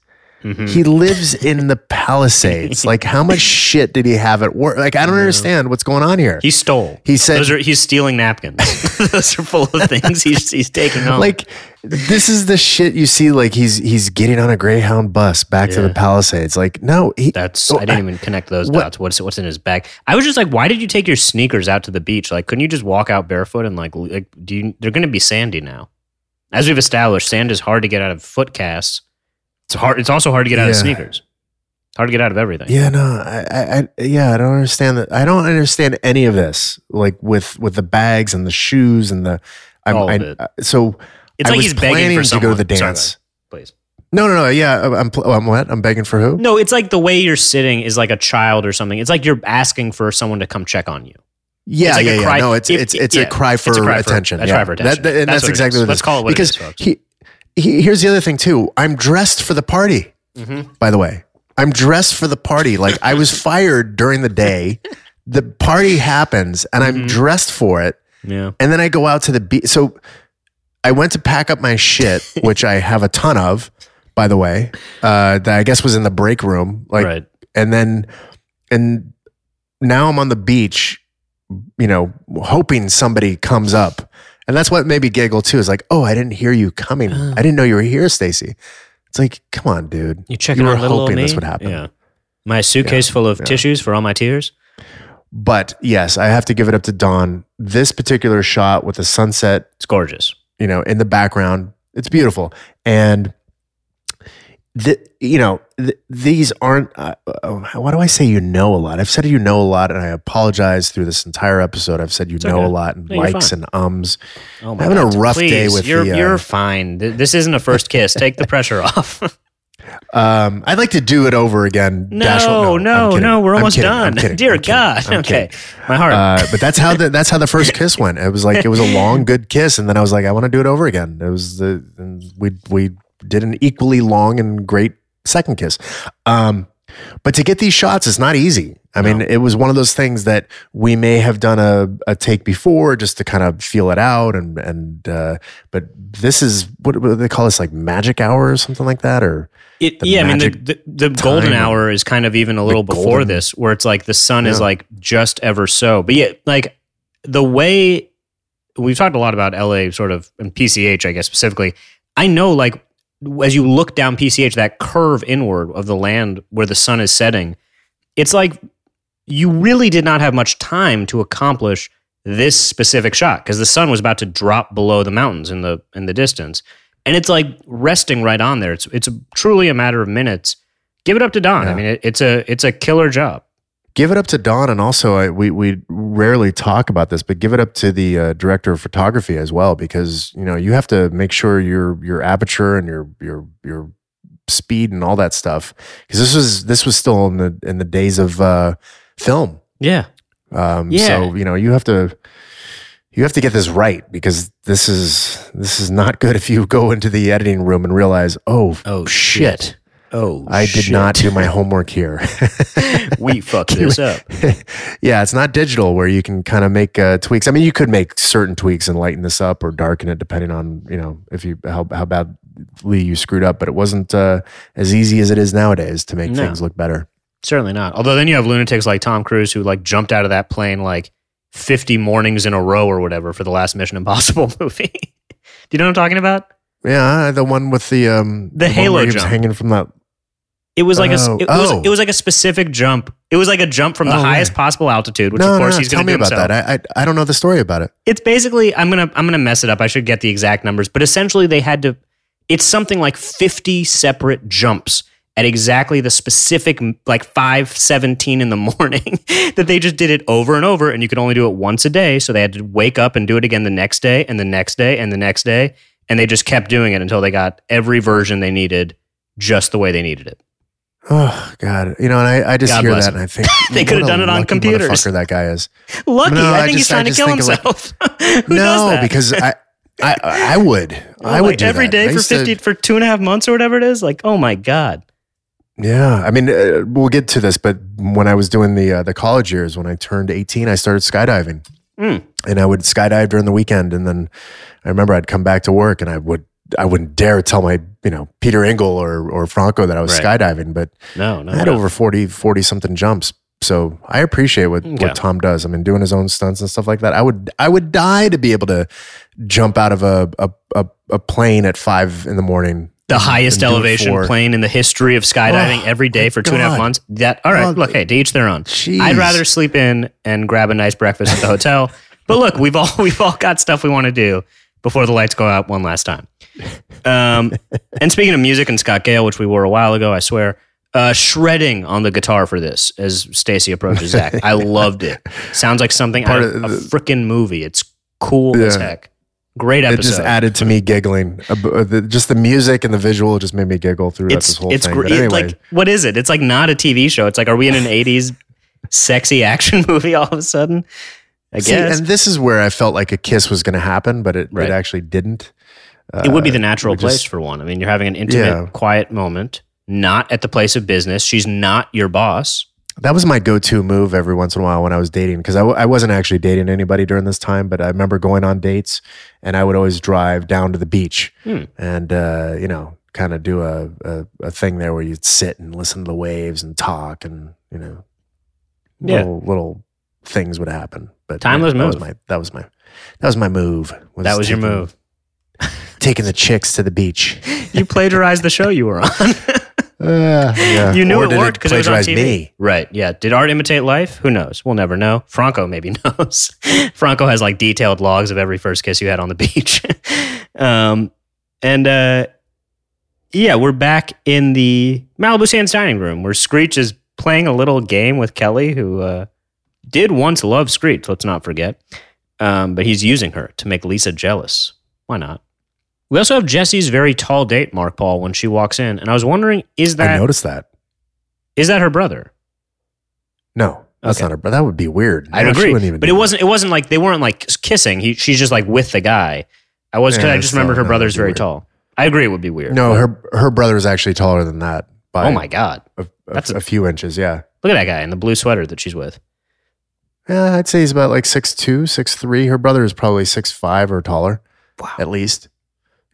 [SPEAKER 1] Mhm.
[SPEAKER 2] He lives in the Palisades. like, how much shit did he have at work? Like, I don't understand what's going on here.
[SPEAKER 1] He stole.
[SPEAKER 2] He said-
[SPEAKER 1] Those are he's stealing napkins. Those are full of things he's he's taking home.
[SPEAKER 2] like, this is the shit you see. Like, he's he's getting on a Greyhound bus back to the Palisades. Like, no, he,
[SPEAKER 1] That's
[SPEAKER 2] Oh,
[SPEAKER 1] I didn't even connect those
[SPEAKER 2] what-
[SPEAKER 1] dots. What's what's in his bag? I was just like, why did you take your sneakers out to the beach? Like, couldn't you just walk out barefoot and like, like do you? They're going to be sandy now. As we've established, sand is hard to get out of foot casts. It's hard. It's also hard to get out of sneakers. It's hard to get out of everything.
[SPEAKER 2] Yeah, no, I, I, yeah, I don't understand that. I don't understand any of this. Like with with the bags and the shoes and the, I'm,
[SPEAKER 1] All of
[SPEAKER 2] I,
[SPEAKER 1] it.
[SPEAKER 2] I- so
[SPEAKER 1] It's
[SPEAKER 2] I
[SPEAKER 1] like
[SPEAKER 2] was
[SPEAKER 1] he's begging
[SPEAKER 2] planning
[SPEAKER 1] for
[SPEAKER 2] to go to the
[SPEAKER 1] Sorry,
[SPEAKER 2] dance.
[SPEAKER 1] please.
[SPEAKER 2] no, no, no. Yeah, I'm, I'm what? I'm begging for who?
[SPEAKER 1] No, it's like the way you're sitting is like a child or something. It's like you're asking for someone to come check on you.
[SPEAKER 2] Yeah,
[SPEAKER 1] It's like
[SPEAKER 2] yeah, yeah. No, it's
[SPEAKER 1] if-
[SPEAKER 2] it's it's
[SPEAKER 1] yeah,
[SPEAKER 2] a cry for
[SPEAKER 1] it's a cry for-
[SPEAKER 2] attention.
[SPEAKER 1] a
[SPEAKER 2] yeah.
[SPEAKER 1] cry for attention.
[SPEAKER 2] That- that- and
[SPEAKER 1] That's
[SPEAKER 2] that's,
[SPEAKER 1] what
[SPEAKER 2] exactly
[SPEAKER 1] is.
[SPEAKER 2] what it
[SPEAKER 1] Let's call it what
[SPEAKER 2] because
[SPEAKER 1] is, folks.
[SPEAKER 2] he, he, here's the other thing too. I'm dressed for the party.
[SPEAKER 1] Mm-hmm.
[SPEAKER 2] By the way, I'm dressed for the party. Like I was fired during the day. The party happens, and I'm
[SPEAKER 1] Mhm.
[SPEAKER 2] dressed for it.
[SPEAKER 1] Yeah.
[SPEAKER 2] And then I go out to the beach. So I went to pack up my shit, which I have a ton of, by the way. Uh, that I guess was in the break room. Like,
[SPEAKER 1] right.
[SPEAKER 2] and then, and now I'm on the beach, you know, hoping somebody comes up. And that's what made me giggle too. Is like, oh, I didn't hear you coming.
[SPEAKER 1] Oh.
[SPEAKER 2] I didn't know you were here, Stacy. It's like, come on, dude.
[SPEAKER 1] You checking
[SPEAKER 2] were
[SPEAKER 1] on little
[SPEAKER 2] hoping
[SPEAKER 1] old
[SPEAKER 2] this would happen.
[SPEAKER 1] Yeah. My suitcase full of
[SPEAKER 2] yeah.
[SPEAKER 1] tissues for all my tears.
[SPEAKER 2] But yes, I have to give it up to Don. This particular shot with the sunset
[SPEAKER 1] It's gorgeous.
[SPEAKER 2] you know, in the background. It's beautiful. And the, you know, th- these aren't, uh, uh, what do I say? You know a lot. I've said you know a lot, and I apologize through this entire episode. I've said you know
[SPEAKER 1] okay.
[SPEAKER 2] a lot and
[SPEAKER 1] No,
[SPEAKER 2] likes and ums.
[SPEAKER 1] Oh my
[SPEAKER 2] Having a
[SPEAKER 1] God.
[SPEAKER 2] rough day with
[SPEAKER 1] you're
[SPEAKER 2] the, uh,
[SPEAKER 1] you're fine. This isn't a first kiss. Take the pressure off.
[SPEAKER 2] Um, I'd like to do it over again.
[SPEAKER 1] no,
[SPEAKER 2] Dash-
[SPEAKER 1] no,
[SPEAKER 2] I'm
[SPEAKER 1] no. We're almost done. Dear
[SPEAKER 2] I'm.
[SPEAKER 1] God.
[SPEAKER 2] I'm
[SPEAKER 1] okay. My heart.
[SPEAKER 2] Uh, but that's how the that's how the first kiss went. It was like it was a long, good kiss, and then I was like, I want to do it over again. It was the and we we did an equally long and great second kiss. Um, but to get these shots is not easy. I mean,
[SPEAKER 1] No.
[SPEAKER 2] it was one of those things that we may have done a, a take before just to kind of feel it out, and and uh, but this is what, what do they call this like magic hour or something like that, or
[SPEAKER 1] It, yeah, I mean, the, the, the golden hour is kind of even a little before
[SPEAKER 2] golden-
[SPEAKER 1] this, where it's like the sun is like just ever so. But yeah, like the way we've talked a lot about LA, sort of, and PCH, I guess specifically. I know, like, as you look down PCH, that curve inward of the land where the sun is setting, it's like you really did not have much time to accomplish this specific shot because the sun was about to drop below the mountains in the in the distance. And it's like resting right on there. It's it's a, truly a matter of minutes. Give it up to Don. I mean it, it's a it's a killer job
[SPEAKER 2] give it up to Don, and also I, we we rarely talk about this, but give it up to the uh, director of photography as well, because you know you have to make sure your your aperture and your your your speed and all that stuff, because this was this was still in the in the days of uh, film.
[SPEAKER 1] yeah
[SPEAKER 2] Um,
[SPEAKER 1] Yeah.
[SPEAKER 2] So you know you have to you have to get this right because this is this is not good if you go into the editing room and realize oh
[SPEAKER 1] oh
[SPEAKER 2] shit,
[SPEAKER 1] oh
[SPEAKER 2] I did
[SPEAKER 1] shit.
[SPEAKER 2] not do my homework here.
[SPEAKER 1] we fucked this up
[SPEAKER 2] yeah, it's not digital where you can kind of make uh, tweaks. I mean, you could make certain tweaks and lighten this up or darken it depending on you know if you how how badly you screwed up. But it wasn't uh, as easy as it is nowadays to make
[SPEAKER 1] No.
[SPEAKER 2] things look better.
[SPEAKER 1] certainly not although then you have lunatics like tom cruise who like jumped out of that plane like 50 mornings in a row or whatever for the last mission impossible movie do you know what i'm talking about
[SPEAKER 2] Yeah, the one with the um
[SPEAKER 1] The
[SPEAKER 2] one
[SPEAKER 1] halo
[SPEAKER 2] where he was
[SPEAKER 1] jump.
[SPEAKER 2] hanging from that.
[SPEAKER 1] It was like a
[SPEAKER 2] Oh,
[SPEAKER 1] it, was
[SPEAKER 2] oh.
[SPEAKER 1] it was like a specific jump. It was like a jump from the
[SPEAKER 2] Oh,
[SPEAKER 1] highest
[SPEAKER 2] right.
[SPEAKER 1] possible altitude, which
[SPEAKER 2] no,
[SPEAKER 1] of course
[SPEAKER 2] no, no,
[SPEAKER 1] he's
[SPEAKER 2] tell
[SPEAKER 1] going to
[SPEAKER 2] me
[SPEAKER 1] do
[SPEAKER 2] about
[SPEAKER 1] himself.
[SPEAKER 2] that. I, I I don't know the story about it.
[SPEAKER 1] It's basically I'm gonna I'm gonna mess it up. I should get the exact numbers, but essentially they had to. It's something like 50 separate jumps at exactly the specific like 5:17 in the morning that they just did it over and over, and you could only do it once a day. So they had to wake up and do it again the next day, and the next day, and the next day, and they just kept doing it until they got every version they needed just the way they needed it.
[SPEAKER 2] Oh God, you know, and I, I just
[SPEAKER 1] God
[SPEAKER 2] hear that
[SPEAKER 1] him.
[SPEAKER 2] and I think
[SPEAKER 1] They could have done it on computers.
[SPEAKER 2] That guy is.
[SPEAKER 1] Lucky,
[SPEAKER 2] No,
[SPEAKER 1] I
[SPEAKER 2] I
[SPEAKER 1] think he's
[SPEAKER 2] just- I
[SPEAKER 1] trying to kill
[SPEAKER 2] like-
[SPEAKER 1] himself. Who does
[SPEAKER 2] no,
[SPEAKER 1] that?
[SPEAKER 2] because I, I I would I
[SPEAKER 1] Oh,
[SPEAKER 2] would
[SPEAKER 1] like every day
[SPEAKER 2] I
[SPEAKER 1] for
[SPEAKER 2] used to-
[SPEAKER 1] fifty for two and a half months or whatever it is. Like, oh my god,
[SPEAKER 2] Yeah, I mean, uh, we'll get to this, but when I was doing the uh, the college years, when I turned eighteen, I started skydiving.
[SPEAKER 1] Mm.
[SPEAKER 2] and I would skydive during the weekend. And then I remember I'd come back to work and I would I wouldn't dare tell my you know Peter Engel or or Franco that I was
[SPEAKER 1] Right.
[SPEAKER 2] skydiving, but
[SPEAKER 1] No, no.
[SPEAKER 2] I had
[SPEAKER 1] no.
[SPEAKER 2] over 40, 40 something jumps. So I appreciate what,
[SPEAKER 1] Okay.
[SPEAKER 2] what Tom does. I mean, doing his own stunts and stuff like that. I would I would die to be able to jump out of a a, a, a plane at five in the morning.
[SPEAKER 1] the highest
[SPEAKER 2] and do it
[SPEAKER 1] elevation
[SPEAKER 2] for-
[SPEAKER 1] plane in the history of skydiving
[SPEAKER 2] Oh,
[SPEAKER 1] every day for two and a half
[SPEAKER 2] God.
[SPEAKER 1] months. That all right?
[SPEAKER 2] Oh,
[SPEAKER 1] look, hey, to each their own.
[SPEAKER 2] Jeez.
[SPEAKER 1] I'd rather sleep in and grab a nice breakfast at the hotel. but look, we've all we've all got stuff we want to do before the lights go out one last time. Um, and speaking of music and Scott Gale, which we wore a while ago, I swear, uh, shredding on the guitar for this as Stacy approaches Zach. I loved it. Sounds like something
[SPEAKER 2] Part
[SPEAKER 1] out of
[SPEAKER 2] of
[SPEAKER 1] a freaking movie. It's cool as heck. Great
[SPEAKER 2] It
[SPEAKER 1] episode.
[SPEAKER 2] just added to me giggling. Uh, uh, the- Just the music and the visual just made me giggle throughout
[SPEAKER 1] it's
[SPEAKER 2] this whole
[SPEAKER 1] it's
[SPEAKER 2] thing.
[SPEAKER 1] great.
[SPEAKER 2] But anyway,
[SPEAKER 1] Like what is it? It's like not a TV show. It's like are we in an '80s sexy action movie all of a sudden? I
[SPEAKER 2] see,
[SPEAKER 1] guess
[SPEAKER 2] and this is where I felt like a kiss was going to happen, but it,
[SPEAKER 1] Right.
[SPEAKER 2] it actually didn't.
[SPEAKER 1] It would be the natural
[SPEAKER 2] we just-
[SPEAKER 1] place for one. I mean, you're having an intimate,
[SPEAKER 2] Yeah.
[SPEAKER 1] quiet moment, not at the place of business. She's not your boss.
[SPEAKER 2] That was my go-to move every once in a while when I was dating because I, w- I wasn't actually dating anybody during this time, but I remember going on dates and I would always drive down to the beach
[SPEAKER 1] Hmm.
[SPEAKER 2] and uh, you know kind of do a, a a thing there where you'd sit and listen to the waves and talk and you know
[SPEAKER 1] Yeah.
[SPEAKER 2] little little things would happen. But
[SPEAKER 1] Timeless
[SPEAKER 2] that was my that was my that was my move.
[SPEAKER 1] That was your move.
[SPEAKER 2] Taking the chicks to the beach.
[SPEAKER 1] You plagiarized the show you were on.
[SPEAKER 2] Uh, yeah.
[SPEAKER 1] you knew
[SPEAKER 2] Or
[SPEAKER 1] it worked because it was on TV.
[SPEAKER 2] me.
[SPEAKER 1] Right. Yeah. Did art imitate life? Who knows? We'll never know. Franco maybe knows. Franco has like detailed logs of every first kiss you had on the beach. um, and uh, yeah, we're back in the Malibu Sands dining room where Screech is playing a little game with Kelly, who uh, did once love Screech. Let's not forget. Um, but he's using her to make Lisa jealous. Why not? We also have Jesse's very tall date, Mark Paul, when she walks in, and I was wondering, is that I
[SPEAKER 2] noticed that.
[SPEAKER 1] is that her brother?
[SPEAKER 2] No, that's
[SPEAKER 1] Okay.
[SPEAKER 2] not her. But that would be weird.
[SPEAKER 1] I
[SPEAKER 2] No,
[SPEAKER 1] agree, but it wasn't. It wasn't like they weren't like kissing. He, she's just like with the guy. I was
[SPEAKER 2] Yeah,
[SPEAKER 1] I just remembered her
[SPEAKER 2] no,
[SPEAKER 1] brother's very
[SPEAKER 2] weird.
[SPEAKER 1] tall. I agree, it would be weird.
[SPEAKER 2] No, her her brother is actually taller than that by
[SPEAKER 1] Oh my god!
[SPEAKER 2] a, a,
[SPEAKER 1] That's a-
[SPEAKER 2] a few inches. Yeah,
[SPEAKER 1] Look at that guy in the blue sweater that she's with.
[SPEAKER 2] yeah. I'd say he's about like six two, six three. Her brother is probably six five or taller,
[SPEAKER 1] Wow.
[SPEAKER 2] at least.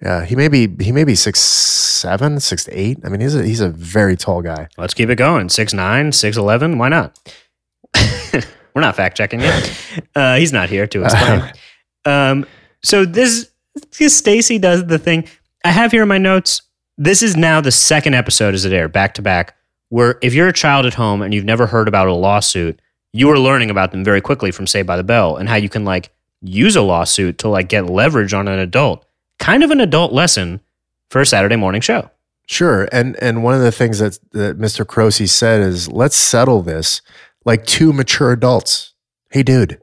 [SPEAKER 2] Yeah, he may be he may be six seven, six eight. I mean, he's a he's a very tall guy.
[SPEAKER 1] Let's keep it going. Six nine, six eleven. Why not? We're not fact checking yet. Uh, he's not here to explain. um, so this, this Stacy does the thing. I have here in my notes. This is now the second episode as it aired back to back. Where if you're a child at home and you've never heard about a lawsuit, you are learning about them very quickly from Saved by the Bell and how you can like use a lawsuit to like get leverage on an adult. Kind of an adult lesson for a Saturday morning show.
[SPEAKER 2] Sure, and and one of the things that that Mr. Carosi said is, let's settle this like two mature adults. Hey, dude,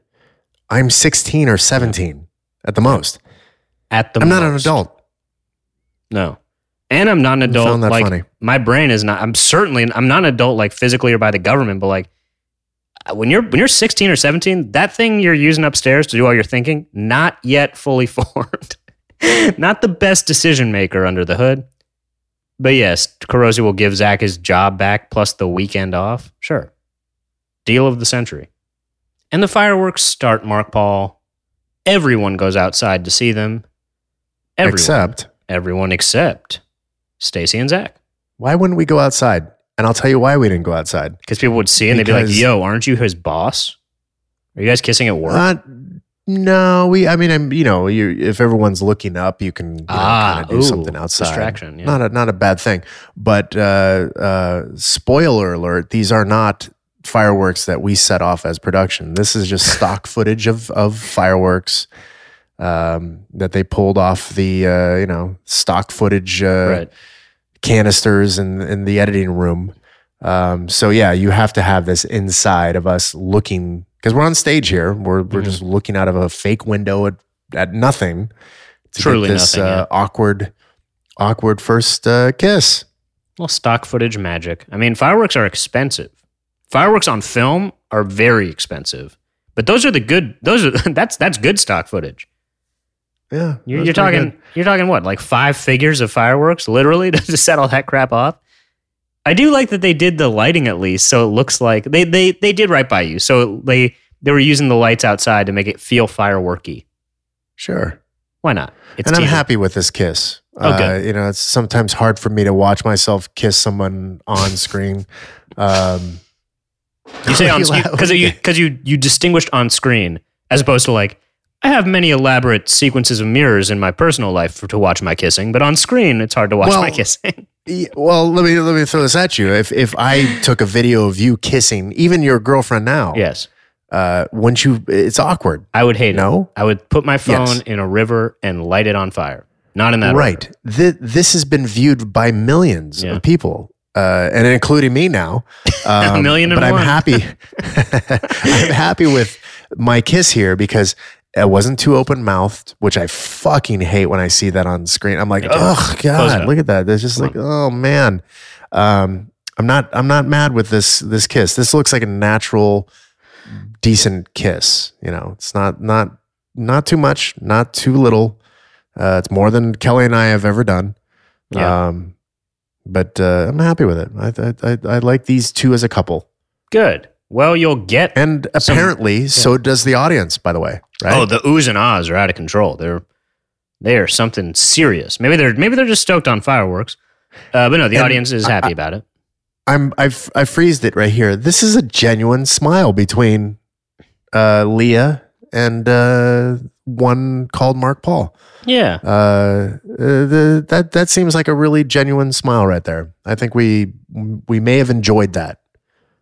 [SPEAKER 2] I'm 16 or 17 at the most.
[SPEAKER 1] At the
[SPEAKER 2] I'm not an adult.
[SPEAKER 1] No. And I'm not an adult. like
[SPEAKER 2] funny.
[SPEAKER 1] my brain is not. I'm certainly. I'm not an adult like physically or by the government, but like uh, when you're when you're 16 or 17, that thing you're using upstairs to do all your thinking, not yet fully formed. not the best decision maker under the hood. But yes, Carosi will give Zach his job back plus the weekend off. Sure. Deal of the century. And the fireworks start, Mark Paul. Everyone goes outside to see them. Everyone
[SPEAKER 2] Except,
[SPEAKER 1] everyone except Stacy and Zach.
[SPEAKER 2] why wouldn't we go outside? And I'll tell you why we didn't go outside.
[SPEAKER 1] Because people would see and they'd be like, yo, aren't you his boss? Are you guys kissing at work?
[SPEAKER 2] Uh, no, we. I mean, I'm. You know, you, if everyone's looking up, you can you know,
[SPEAKER 1] Ah,
[SPEAKER 2] kind of do
[SPEAKER 1] ooh,
[SPEAKER 2] something outside.
[SPEAKER 1] distraction, yeah.
[SPEAKER 2] Not a not a bad thing. But uh, uh, spoiler alert: these are not fireworks that we set off as production. This is just stock footage of of fireworks um, that they pulled off the uh, you know stock footage uh,
[SPEAKER 1] right.
[SPEAKER 2] canisters in in the editing room. Um, so yeah, you have to have this inside of us looking because we're on stage here. We're we're
[SPEAKER 1] Mhm.
[SPEAKER 2] just looking out of a fake window at, at nothing. To
[SPEAKER 1] Truly
[SPEAKER 2] get this
[SPEAKER 1] nothing,
[SPEAKER 2] uh,
[SPEAKER 1] yeah.
[SPEAKER 2] awkward, awkward first uh, kiss.
[SPEAKER 1] Well, stock footage magic. I mean, fireworks are expensive. Fireworks on film are very expensive. But those are the good. Those are that's that's good stock footage.
[SPEAKER 2] Yeah,
[SPEAKER 1] You're, you're talking.
[SPEAKER 2] good.
[SPEAKER 1] You're talking what? Like five figures of fireworks, literally, to set all that crap off. I do like that they did the lighting at least, so it looks like they they they did right by you. So they they were using the lights outside to make it feel fireworky.
[SPEAKER 2] Sure.
[SPEAKER 1] Why not? It's
[SPEAKER 2] and I'm
[SPEAKER 1] TV.
[SPEAKER 2] happy with this kiss.
[SPEAKER 1] Oh, good.
[SPEAKER 2] Uh, you know, it's sometimes hard for me to watch myself kiss someone on screen. Um,
[SPEAKER 1] You say on screen because you because you you distinguished on screen as opposed to like I have many elaborate sequences of mirrors in my personal life for, to watch my kissing, but on screen it's hard to watch
[SPEAKER 2] Well,
[SPEAKER 1] my kissing.
[SPEAKER 2] Yeah, Well, let me let me throw this at you. If if I took a video of you kissing, even your girlfriend now,
[SPEAKER 1] yes,
[SPEAKER 2] uh, wouldn't you? It's awkward.
[SPEAKER 1] I would hate it.
[SPEAKER 2] No,
[SPEAKER 1] I would put my phone
[SPEAKER 2] Yes.
[SPEAKER 1] in a river and light it on fire. Not in that
[SPEAKER 2] right. Th- this has been viewed by millions
[SPEAKER 1] Yeah.
[SPEAKER 2] of people, uh, and including me now. Um,
[SPEAKER 1] million and
[SPEAKER 2] but I'm happy. I'm happy with my kiss here because it wasn't too open mouthed, which I fucking hate when I see that on screen. I'm like, oh god, look at that. It's just like, oh man. Um, I'm not. I'm not mad with this this kiss. This looks like a natural, decent kiss. You know, it's not not not too much, not too little. Uh, it's more than Kelly and I have ever done.
[SPEAKER 1] Yeah.
[SPEAKER 2] Um, but uh, I'm happy with it. I, I, I, I like these two as a couple,
[SPEAKER 1] Good. Well, you'll get.
[SPEAKER 2] and
[SPEAKER 1] Some-
[SPEAKER 2] apparently, so does the audience. By the way, right?
[SPEAKER 1] Oh, the oohs and ahs are out of control. They're they are something serious. Maybe they're maybe they're just stoked on fireworks. Uh, but no, the
[SPEAKER 2] And
[SPEAKER 1] audience is
[SPEAKER 2] I-
[SPEAKER 1] happy about it.
[SPEAKER 2] I'm I've I freezed it right here. This is a genuine smile between uh, Leah and uh, one called Mark Paul.
[SPEAKER 1] Yeah.
[SPEAKER 2] Uh, uh, the, that that seems like a really genuine smile right there. I think we we may have enjoyed that.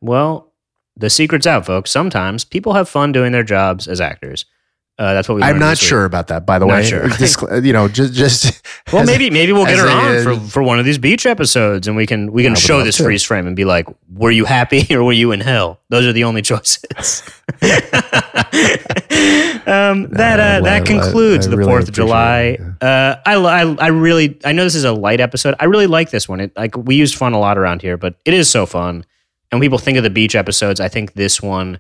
[SPEAKER 1] Well, the secret's out, folks. Sometimes people have fun doing their jobs as actors. Uh, that's what we.
[SPEAKER 2] I'm not sure about that, by the
[SPEAKER 1] Not
[SPEAKER 2] way.
[SPEAKER 1] sure.
[SPEAKER 2] You know, just just
[SPEAKER 1] Well, maybe maybe we'll get her on
[SPEAKER 2] uh,
[SPEAKER 1] for, for one of these beach episodes, and we can we can show this freeze frame and be like, "Were you happy or were you in hell?" Those are the only choices. um, that uh,
[SPEAKER 2] well,
[SPEAKER 1] that concludes
[SPEAKER 2] I
[SPEAKER 1] the
[SPEAKER 2] really
[SPEAKER 1] Fourth of July.
[SPEAKER 2] appreciate
[SPEAKER 1] Uh, I, I I really I know this is a light episode. I really like this one. It like we used fun a lot around here, but it is so fun. And when people think of the beach episodes, I think this one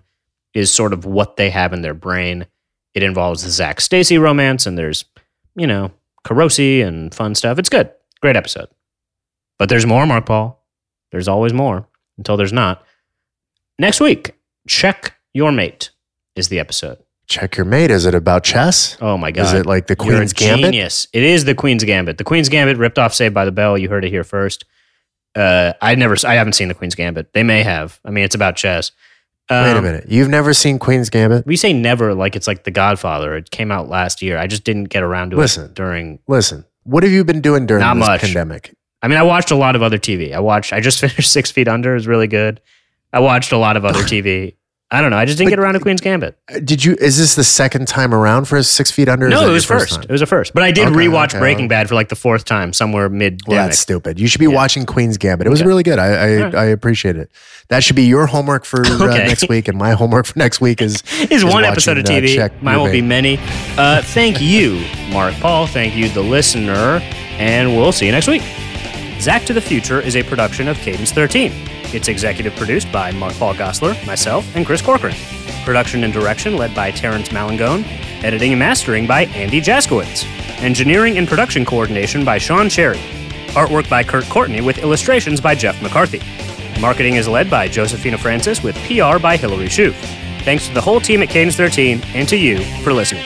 [SPEAKER 1] is sort of what they have in their brain. It involves the Zach Stacy romance, and there's you know Carosi and fun stuff. It's good, great episode. But there's more, Mark Paul. There's always more until there's not. Next week, check your mate is the episode.
[SPEAKER 2] check your mate. Is it about chess?
[SPEAKER 1] Oh my god!
[SPEAKER 2] Is it like the Queen's Gambit?
[SPEAKER 1] Genius. It is the Queen's Gambit. The Queen's Gambit ripped off Saved by the Bell. You heard it here first. Uh, I never, I haven't seen the Queen's Gambit. They may have. I mean, it's about chess. Um,
[SPEAKER 2] Wait a minute. You've never seen Queen's Gambit?
[SPEAKER 1] We say never like it's like The Godfather. It came out last year. I just didn't get around to
[SPEAKER 2] Listen.
[SPEAKER 1] it during.
[SPEAKER 2] Listen, what have you been doing during
[SPEAKER 1] Not
[SPEAKER 2] this
[SPEAKER 1] much.
[SPEAKER 2] pandemic?
[SPEAKER 1] I mean, I watched a lot of other TV. I watched. I just finished Six Feet Under. It was really good. I watched a lot of other TV. I don't know. I just didn't
[SPEAKER 2] But-
[SPEAKER 1] get around to Queen's Gambit.
[SPEAKER 2] Uh, Did you? Is this the second time around for Six Feet Under?
[SPEAKER 1] No, it was first.
[SPEAKER 2] time?
[SPEAKER 1] It was a first. But I did
[SPEAKER 2] Okay,
[SPEAKER 1] rewatch
[SPEAKER 2] okay.
[SPEAKER 1] Breaking Bad for like the fourth time somewhere mid
[SPEAKER 2] Well, that's stupid. You should be
[SPEAKER 1] Yeah.
[SPEAKER 2] watching Queen's Gambit. It was
[SPEAKER 1] Okay.
[SPEAKER 2] really good. I I,
[SPEAKER 1] Alright.
[SPEAKER 2] I appreciate it. That should be your homework for uh,
[SPEAKER 1] Okay.
[SPEAKER 2] next week, and my homework for next week is
[SPEAKER 1] is one
[SPEAKER 2] watching,
[SPEAKER 1] episode of
[SPEAKER 2] uh,
[SPEAKER 1] TV.
[SPEAKER 2] Check
[SPEAKER 1] Mine will be many. Uh, thank you, Mark Paul. Thank you, the listener. And we'll see you next week. Zach to the Future is a production of Cadence 13. It's executive produced by Mark Paul Gosselaar, myself, and Chris Corcoran. Production and direction led by Terrence Malangone. Editing and mastering by Andy Jaskowitz. Engineering and production coordination by Sean Cherry. Artwork by Kurt Courtney with illustrations by Jeff McCarthy. Marketing is led by Josephina Francis with PR by Hillary Shue. Thanks to the whole team at Cadence 13 and to you for listening.